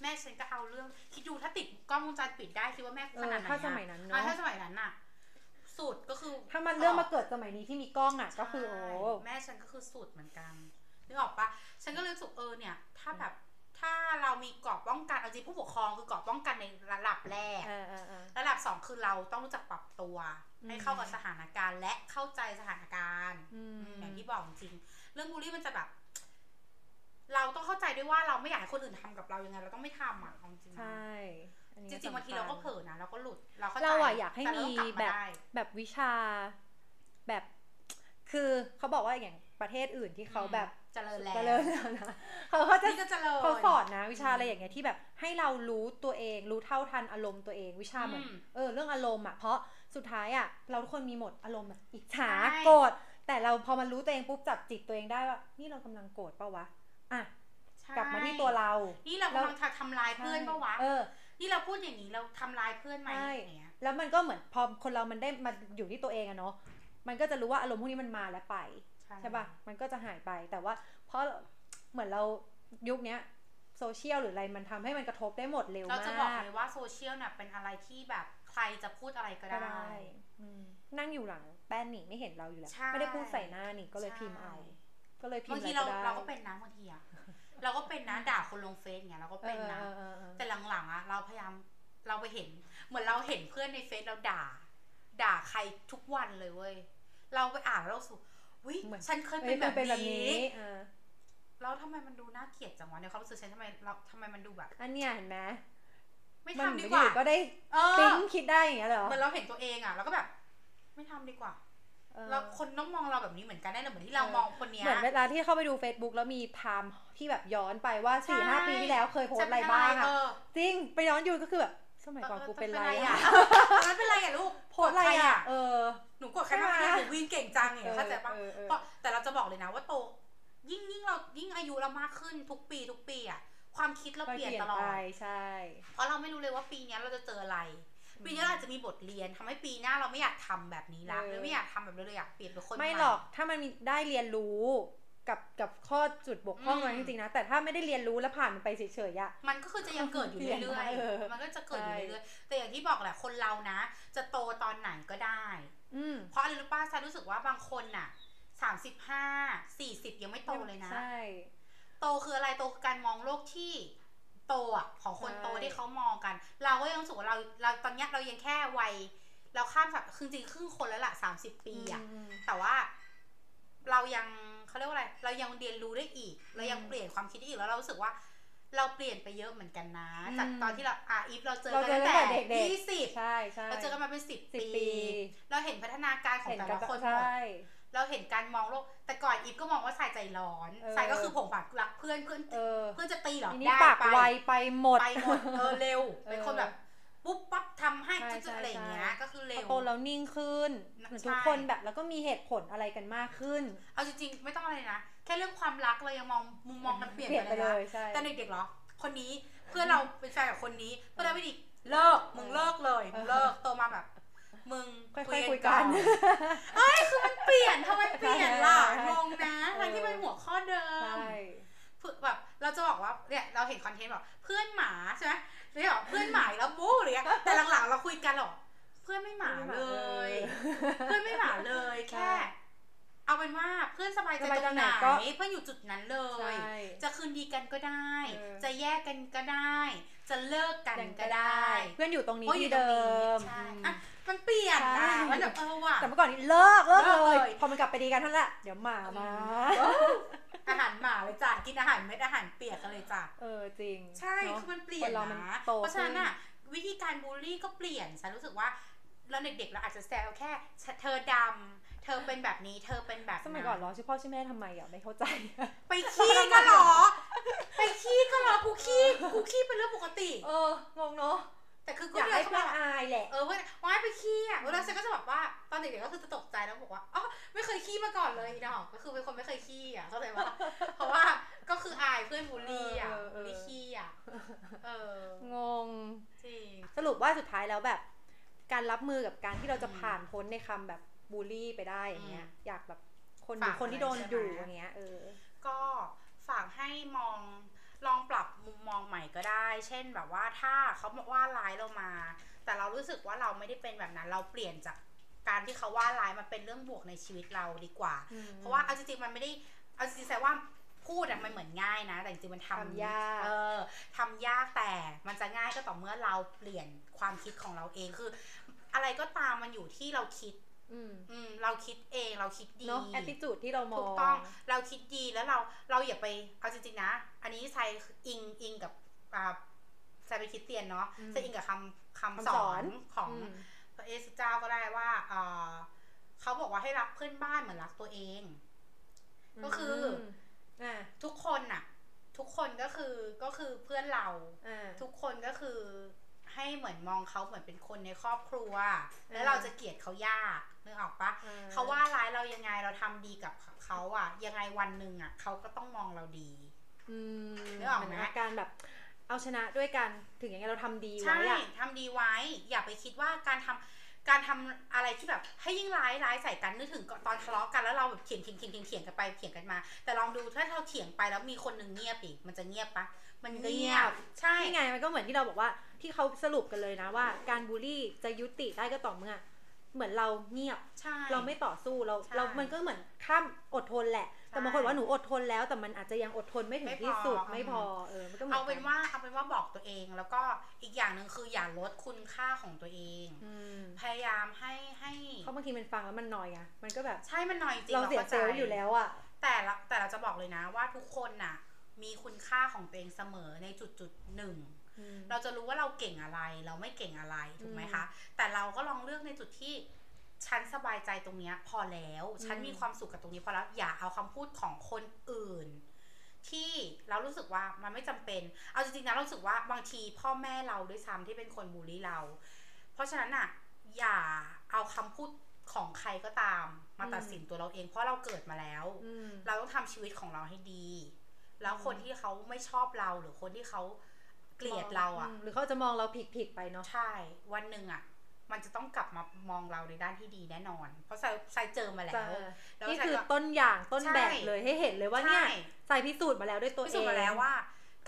แม่ฉันก็เอาเรื่องคิดดูถ้าติดกล้องวงจรปิดได้คิดว่าแม่เอขอนาดไหนอะถ้าสมัยนั้นอะเนาะถ้าสมัยนั้นน่ะ สุดก็คือ ถ้ามันเรื่องมาเกิดสมัยนี้ที่มีกล้องอะ ก็คือโอ้ใช่แม่ฉันก็คือสุดเหมือนกันนึกออกปะฉันก็เลยรู้สึกเออเนี่ย ถ้าแบบ ถ้าเรามีกรอบป้องกันเอาจริงผู้ปกครองคือกรอบป้องกันในระดับแรกเออเออเออระดับสองคือเราต้องรู้จักปรับตัวอืมให้เข้ากับสถานการณ์ และเข้าใจสถานการณ์อืมอืมอย่างที่บอกจริงๆเรื่องบูลลี่มันจะแบบ เราต้องเข้าใจด้วยว่าเราไม่อยากให้คนอื่นทำกับเรายังไง เราต้องไม่ทำอะเอาจริงๆใชนะ่อันนี้จริงๆบางทีเราก็เผลอนะเราก็หลุดเราเข้าใจเราอะอยากให้แต่เรมีต้องกลัาแบบได้แบบวิชาแบบ คือเขาบอกว่าอย่าง ประเทศอื่นที่เขาแบบเจริญแล้วเจริญแล้วนะเขาเขาจะนี่ก็เจริญเขาสอนนะวิชาอะไรอย่างเงี้ยที่แบบให้เรารู้ตัวเอง รู้เท่าทันอารมณ์ตัวเองวิชาเหมือนอืมเออเรื่องอารมณ์อะเพราะสุดท้ายอะเราทุกคนมีหมดอารมณ์แบบอิจฉาใช่โกรธแต่เราพอมันรู้ตัวเองปุ๊บจับจิตตัวเองได้ว่า นี่เรากำลังโกรธปะวะอะใช่กลับมาที่ตัวเรา นี่เรากำลังทำลายเพื่อนปะวะเออนี่เราพูดอย่างนี้เราทำลายเพื่อนไหมใช่อย่างเงี้ยแล้วมันก็เหมือนพอคนเรามันได้มาอยู่ที่ตัวเองอะเนาะมันก็จะรู้ว่าอารมณ์พวกนี้มันมาและไป ใช่ป่ะ มันก็จะหายไป แต่ว่าเพราะเหมือนเรายุคเนี้ยโซเชียลหรืออะไรมันทำให้มันกระทบได้หมดเร็วเรามากจะบอกเลยว่าโซเชียลเนี่ยเป็นอะไรที่แบบใครจะพูดอะไรก็ก็ได้ได้อืมนั่งอยู่หลังแป้นนี่ไม่เห็นเราอยู่แล้วใช่ไม่ได้พูดใส่หน้านี่ก็เลยพิมพ์เอาใช่ก็เลยพิมบางพ์ทีอะไรเราก็ได้เราก็เป็นนะบางทีอะเราก็เป็นนะด่าคนลงเฟซเงี้ยเราก็เอเป็นอนะเออเออเออแต่หลังๆอะเราพยายามเราไปเห็น เหมือนเราเห็นเพื่อนในเฟซเราด่า ด่าใครทุกวันเลยเว้ย เราไปอ่านแล้วเราสุ วิฉันเคยเอ้เป็ยนเคแบยบเป็นแบบนี้นี้เออแล้วทำไมมันดูน่าเกลียดจังวะในความรู้สึกฉันทำไมเราทำไมมันดูแบบอันเนี้ยเห็นไหมไม่มันทำดีกว่าอยู่ก็ได้เออปิ๊งคิดได้อย่างเงี้ยเหรอเหมือนเราเห็นตัวเองอะแล้วก็แบบ ไม่ทำดีกว่าเออแล้วคนต้องมองเราแบบนี้เหมือนกันได้เลยเหมือนที่เรามองคนเนี้ยเหมือนเวลาที่เข้าไปดู Facebook แล้วมีไทม์ที่แบบย้อนไปว่าสี่ใช่ห้าปีที่แล้วเคยโพสต์อะไรบ้างเออะอจริงไปย้อนดูก็คือแบบสมัยก่อนกูเป็นไรอะตอนนั้นเป็นไรอะลูกโพสต์อะไรอะเออ หนูกดใครบ้างใช่เนี่ยไหมหนูวิ่งเก่งจังอย่างเงี้ยเข้าใจปะเออเออเพราะแต่เราจะบอกเลยนะว่าโต ยิ่งยิ่งเรายิ่งอายุเรามากขึ้นทุกปีทุกปีอะความคิดเราก็เปลี่ยนเปลี่ยนตลอไปดใช่ เพราะเราไม่รู้เลยว่าปีเนี้ยเราจะเจออะไร ปีนี้เราอาจจะมีบทเรียนทำให้ปีหน้าเราไม่อยากทำแบบนี้ละเออหรือไม่อยากทำแบบนี้เลยอยากเปลี่ยนเป็นคนใหม่ไม่หรอกถ้ามันมีได้เรียนรู้กับกับข้อจุดบกพร่องอืมนั้นจริงๆนะ แต่ถ้าไม่ได้เรียนรู้แล้วผ่านมันไปเฉยๆอะมันก็คือจะยังเกิดอยู่เปลี่ยนเรื่อยเออๆมันก็จะเกิดอยู่ใช่เรื่อยๆแต่อย่างที่บอกแหละคนเรานะ จะโตตอนไหนก็ได้ อืมเพราะอะไรรู้ป้าซารู้สึกว่าบางคนน่ะสามสิบห้าสี่สิบยังไม่โตเลยนะ ใช่ โตคืออะไร โตคือการมองโลกที่โตอะของคนใช่โตที่เขามองกัน เราก็ยังรู้สึกว่าเราเราตอนเนี้ยเรายังแค่วัยเราข้ามสับคือจริงๆครึ่งคนแล้วล่ะสามสิบปีอะมแต่ว่า เรายังเขาเรียกว่าอะไร เรายังเรียนรู้ได้อีก เรายังอืมเปลี่ยนความคิดได้อีกแล้วเรารู้สึกว่า เราเปลี่ยนไปเยอะเหมือนกันนะอืมจากตอนที่เราอะอีฟเราเจอเรากันเจอตั้งตั้งแต่แต่เด็กๆยี่สิบใช่ใช่เราเจอกันมาเป็นสิบสิบปีปี เราเห็นพัฒนาการของเห็นแต่กัละนคนหมใช่ดเราเห็นการมองโลก แต่ก่อนอีฟก็มองว่าสายใจร้อนเออสายก็คือผงผางรักเพื่อนเพื่อนเออเพื่อนจะตีเหรอทีนี้ได้ปากไปไวไปหมดไปหมดเออเร็วเออเป็นคนแบบปุ๊บปั๊บทำให้ใช่จุดๆอะไรอย่างเงี้ยใช่ก็คือเร็พอวโตแล้วนิ่งขึ้นเหมือนทุกใช่คนแบบแล้วก็มีเหตุผลอะไรกันมากขึ้น เอาจริงๆไม่ต้องอะไรนะ แค่เรื่องความรักเรายังมองมุมมองมันเปลี่ยนเปลี่ยนไปไปเลยเลยนะใช่แต่เด็กๆเหรอ คนนี้เพื่อนเราเป็นแฟนกับคนนี้เพื่อนเราไม่ดีเลิกมึงเลิกเลยมึงเลิกโตมาแบบ มึงค่อยๆคุยกันเอ้ยคือมันเปลี่ยนทำไมเปลี่ยนล่ะใช่งงนะทั้งที่เป็นหัวข้อเดิใช่มเพื่อแบบเราจะบอกว่าเนี่ยเราเห็นคอนเทนต์แบบเพื่อนหมาใช่ไหมเรียกว่าเพื่อนหมาแล้วบู๊อะไรเงี้ยแต่หลังๆเราคุยกันหรอกเพื่อนไม่หมาเลย เพื่อนไม่หมาเลยแค่ เอาเป็นว่าเพื่อนสบายใจสบายตใจรงไหนไหนก็เพื่อนอยู่จุดนั้นเลใช่ยจะคืนดีกันก็ได้เออจะแยกกันก็ได้ จะเลิกกันยังก็ได้ เพื่อนอยู่ตรงนี้พราะอที่ยู่ตรงเดินี้มใช่อืมอะมันเปลี่ยนใช่นะมันแบบเออว่ะแต่เมื่อก่อนนี้เลิกเลิกเลิกเลยเลย พอมันกลับไปดีกันเท่านั้นแหละเดี๋ยวหมามาอาหารหมาเลยจ้ะกินอาหารเม็ดอาหารเปียกกันเลยจ้ะเออจริง ใช่เนอะคือมันเปลี่ยนคนเรามันนะโตเพราะฉะนั้นขึ้นอะวิธีการบูลลี่ก็เปลี่ยนฉันรู้สึกว่าเราเด็กๆเราอาจจะแซวแค่เธอดำ เธอเป็นแบบนี้ เธอเป็นแบบสมัยก่อนเหรอชื่อพ่อชื่อแม่ทำไมอะไม่เข้าใจ ไปขี้ก็เหรอ ไปขี้ก็เหรอกูขี้กูขี้เป็นเรื่องปกติ เอองงเนาะแต่คืออก็ยากเดิให้นเข้าเพื่อนมาอายแหละ เออว่าว่ายไปขี้อะแล้วฉันก็จะแบบว่าตอนเด็กๆก็คือจะตกใจแล้วบอกว่าอ๋อไม่เคยขี้มาก่อนเลยอีดอกก็คือเป็นคนไม่เคยขี้อะเข้าใจปะเพราะว่าก็คืออายเพื่อนบูลลี่อะเออเออเออบูลลี่ขี้อะเอองงจริงสรุปว่าสุดท้ายแล้วแบบ การรับมือกับการที่เราจะผ่านพ้นในคำแบบ บูลลี่ไปได้อย่างเงี้ยอืมอยากแบบคนอยู่ฝากคนที่โดนอะไรใช่ไหมอยู่อย่างเงี้ยเออ ก็ฝากให้มองลองปรับมุมมองใหม่ก็ได้ เช่นแบบว่าถ้าเขาบอกว่าร้ายเรามา แต่เรารู้สึกว่าเราไม่ได้เป็นแบบนั้น เราเปลี่ยนจากการที่เขาว่าร้ายมาเป็นเรื่องบวกในชีวิตเราดีกว่าอืมเพราะว่าเอาจริงๆมันไม่ได้เอาจริงๆแต่ว่าพูดอะมันเหมือนง่ายนะ แต่จริงๆมันทำทำยากเออทำยากแต่มันจะง่ายก็ต่อเมื่อเราเปลี่ยนความคิดของเราเองคือ อะไรก็ตามมันอยู่ที่เราคิด อืมอืมเราคิดเองเราคิดดีเนาะแอตติจูดที่เรามองถูกต้องเราคิดดีแล้วเราเราอย่าไปเอาจริงๆนะ อันนี้ใช้อิงอิงกับอ่าใช้ไปนคริดเตียนเนาะอืมใช้อิงกับคำคำคำสสออนนของอืมพระเยซูเจ้าก็ได้ว่าอ่าเขาบอกว่าให้รักเพื่อนบ้านเหมือนรักตัวเอง ก็คืออมอ่าทุกคนน่ะ ทุกคนก็คือก็คือเพื่อนเราอ่าทุกคนก็คือ ให้เหมือนมองเขาเหมือนเป็นคนในครอบครัว แล้วอ่าเราจะเกลียดเขายากนึกออกปะอ่เขาว่าร้ายเรายังไงเราทำดีกับเขาอะ ยังไงวันหนึ่งอะเขาก็ต้องมองเราดีอืมนึกออกไหมเหมืนการแบบเอาชนะด้วยกันถึงอย่างเงี้ยเราทำดีใช่ไว้อะทำดีไว้ อย่าไปคิดว่าการทำการทำอะไรที่แบบให้ยิ่งร้ายร้ายใส่กันนึกถึงตอนทะเลาะกันแล้วเราแบบเถียงเถียงเถียงเถียงเถียงกันไปเถียงกันมา แต่ลองดูถ้าเราเถียงไปแล้วมีคนหนึ่งเงียบอีกมันจะเงียบปะ มันเงียบ ใช่นี่ไงมันก็เหมือนที่เราบอกว่าที่เขาสรุปกันเลยนะว่า การบูลลี่จะยุติได้ก็ต่อเมื่อเหมือนเราเงียบใช่เราไม่ต่อสู้เราใช่เรา มันก็เหมือนข้ามอดทนแหละ แต่บางคนใช่ว่าหนูอดทนแล้ว แต่มันอาจจะยังอดทนไม่ถึงไม่พอที่สุดอืมไม่พอเออมันก็เหมือนเอาเป็นว่าเอาเป็นว่าบอกตัวเอง แล้วก็อีกอย่างหนึ่งคืออย่าลดคุณค่าของตัวเองอืมพยายามให้ให้เพราะบางทีมันฟังแล้วมันนอยอะมันก็แบบใช่มันหน่อยจริงเราเสียข้เซลล์อยู่แล้วอะแต่ละแต่เราจะบอกเลยนะว่าทุกคนน่ะ มีคุณค่าของตัวเองเสมอในจุดจุดๆหนึ่งอืมเราจะรู้ว่าเราเก่งอะไร เราไม่เก่งอะไรถูกไหมอืมคะ แต่เราก็ลองเลือกในจุดที่ฉันสบายใจตรงเนี้ยพอแล้ว ฉันอืมมีความสุขกับตรงนี้พอแล้วอย่าเอาคำพูดของคนอื่น ที่เรารู้สึกว่ามันไม่จำเป็น เอาจริงๆนะเรารู้สึกว่าบางทีพ่อแม่เราด้วยซ้ำที่เป็นคนบูลลี่เรา เพราะฉะนั้นอะอย่าเอาคำพูดของใครก็ตาม มาตัดสินตัวเราเอง เพราะเราเกิดมาแล้วอืมเราต้องทำชีวิตของเราให้ดี แล้วคนที่เขาไม่ชอบเราหรือคนที่เขาเกลียดเราอะมหรือเขาจะมองเราผิดผิดๆไปเนาะใช่ วันหนึ่งอะ มันจะต้องกลับมามองเราในด้านที่ดีแน่นอน เพราะทรายทรายเจอมาแล้จะวแล้วนี่ทรายคือก็ต้นอย่างต้นใช่แบบเลยให้เห็นเลยว่าเนี่ยใช่ใส่พิสูจน์มาแล้วด้วยตัวเองพิสูจน์มาแล้วว่า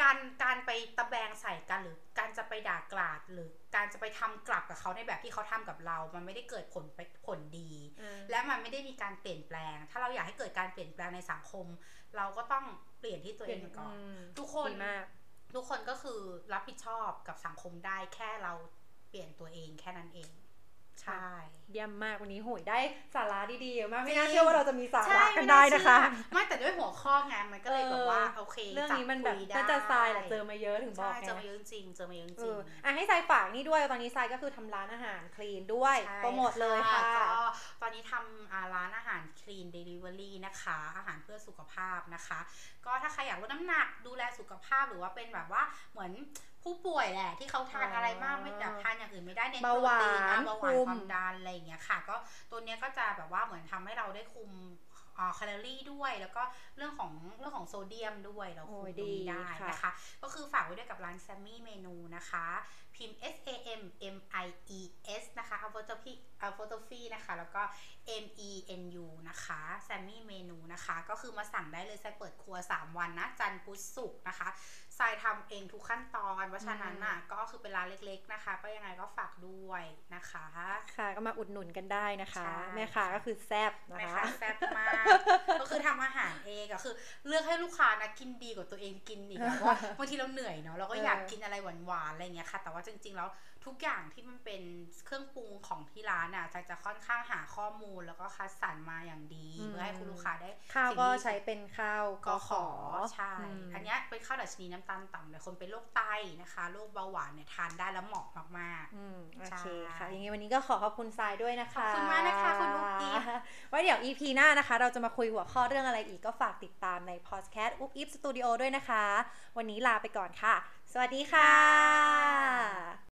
การการไปตะแบงใส่กันหรือ การจะไปด่ากราดหรือ การจะไปทำกลับกับเขาในแบบที่เขาทำกับเรา มันไม่ได้เกิดผลไปผลดีอืมและมันไม่ได้มีการเปลี่ยนแปลง ถ้าเราอยากให้เกิดการเปลี่ยนแปลงในสังคม เราก็ต้องเปลี่ยนที่ตัวเองก่อนมทุกคนดีมากทุกคนก็คือรับผิดชอบกับสังคมได้แค่เราเปลี่ยนตัวเองแค่นั้นเองใช่เยี่ยมมากวันนี้โหยได้สาระดีๆเยอะมากจริไม่งน่าเชื่อว่าเราจะมีสาใช่ระกันได้นะคะ ไม่แต่ด้วยหัว ข้อไงมันก็เลยแบบว่าเออโอเคเรื่องนี้มันจัแบบคุยได้น่าจะทรายแหละเจอมาเยอะถึงบอใช่กไงเจอมาเยอะจริงเจอมาเยอะจเอริงออะให้ทรายฝากนี่ด้วยตอนนี้ทรายก็คือทำร้านอาหารคลีนด้วยใช่โปรโมทเลยค่ะก็ตอนนี้ทำอ่าร้านอาหาร Clean Delivery นะคะ อาหารเพื่อสุขภาพนะคะ ก็ถ้าใครอยากลดน้ำหนักดูแลสุขภาพหรือว่าเป็นแบบว่าเหมือนผู้ป่วยแหละที่เขาทานอะไรมากไม่แบบทานอย่างอื่นไม่ได้เน้นเบาโปรหวานตีนอะเบาหวานคุมความดันอะไรอย่างเงี้ยค่ะ ก็ตัวเนี้ยก็จะแบบว่าเหมือนทำให้เราได้คุมอ่า แคลอรี่ด้วย แล้วก็เรื่องของเรื่องของโซเดียมด้วยเราคุมโอ้ยตรงนี้ดีได้ค่ะนะคะ ก็คือฝากไว้ด้วยกับร้านแซมมี่เมนูนะคะ พิมพ์ S A M M I E S นะคะ a p o s t r o p h e a p o s t r o p h e นะคะ แล้วก็ M E N U นะคะแซมมี่เมนูนะคะ ก็คือมาสั่งได้เลยไซเปิดครัว 3 วันนะ จันทร์พุธศุกร์นะคะ ทรายทำเองทุกขั้นตอน เพราะฉะนั้นน่ะก็คือเป็นร้านเล็ก ๆนะคะ ก็ยังไงก็ฝากด้วยนะคะ ค่ะก็มาอุดหนุนกันได้นะคะใช่แม่ค้าก็คือแซ่บนะแม่คะค้าแซ่บมาก ก็คือทำอาหารเองก็คือ เลือกให้ลูกค้านะกินดีกว่าตัวเองกินอีกอะเพราะว่าบางทีเราเหนื่อยเนาะเราก็อยากเออกินอะไรหวานๆอะไรอย่างเงี้ยค่ะ แต่ว่าจริงๆแล้ว ทุกอย่างที่มันเป็นเครื่องปรุงของที่ร้านอะจะจะค่อนข้างหาข้อมูลแล้วก็คัดสรรมาอย่างดีเพื่อให้คุณลูกค้าได้ข้าวก็สิ่งที่ใช้เป็นข้าวกก็อขขออใช่มอันเนี้ยเป็นข้าวดัชนีน้ำตาลต่ำเลยคนเป็นโรคไตนะคะโรคเบาหวานเนี่ยทานได้แล้วเหมาะมากๆอืมโอใช่เคค่ะยังไงวันนี้ก็ขอขอบคุณทรายด้วยนะคะขอบคุณมากนะคะคุณอุ๊บอิ๊บไว้เดี๋ยว EP หน้านะคะ เราจะมาคุยหัวข้อเรื่องอะไรอีกก็ฝากติดตามใน podcast อุ๊บอิฟสตูดิโอด้วยนะคะ วันนี้ลาไปก่อนค่ะ สวัสดีค่ะ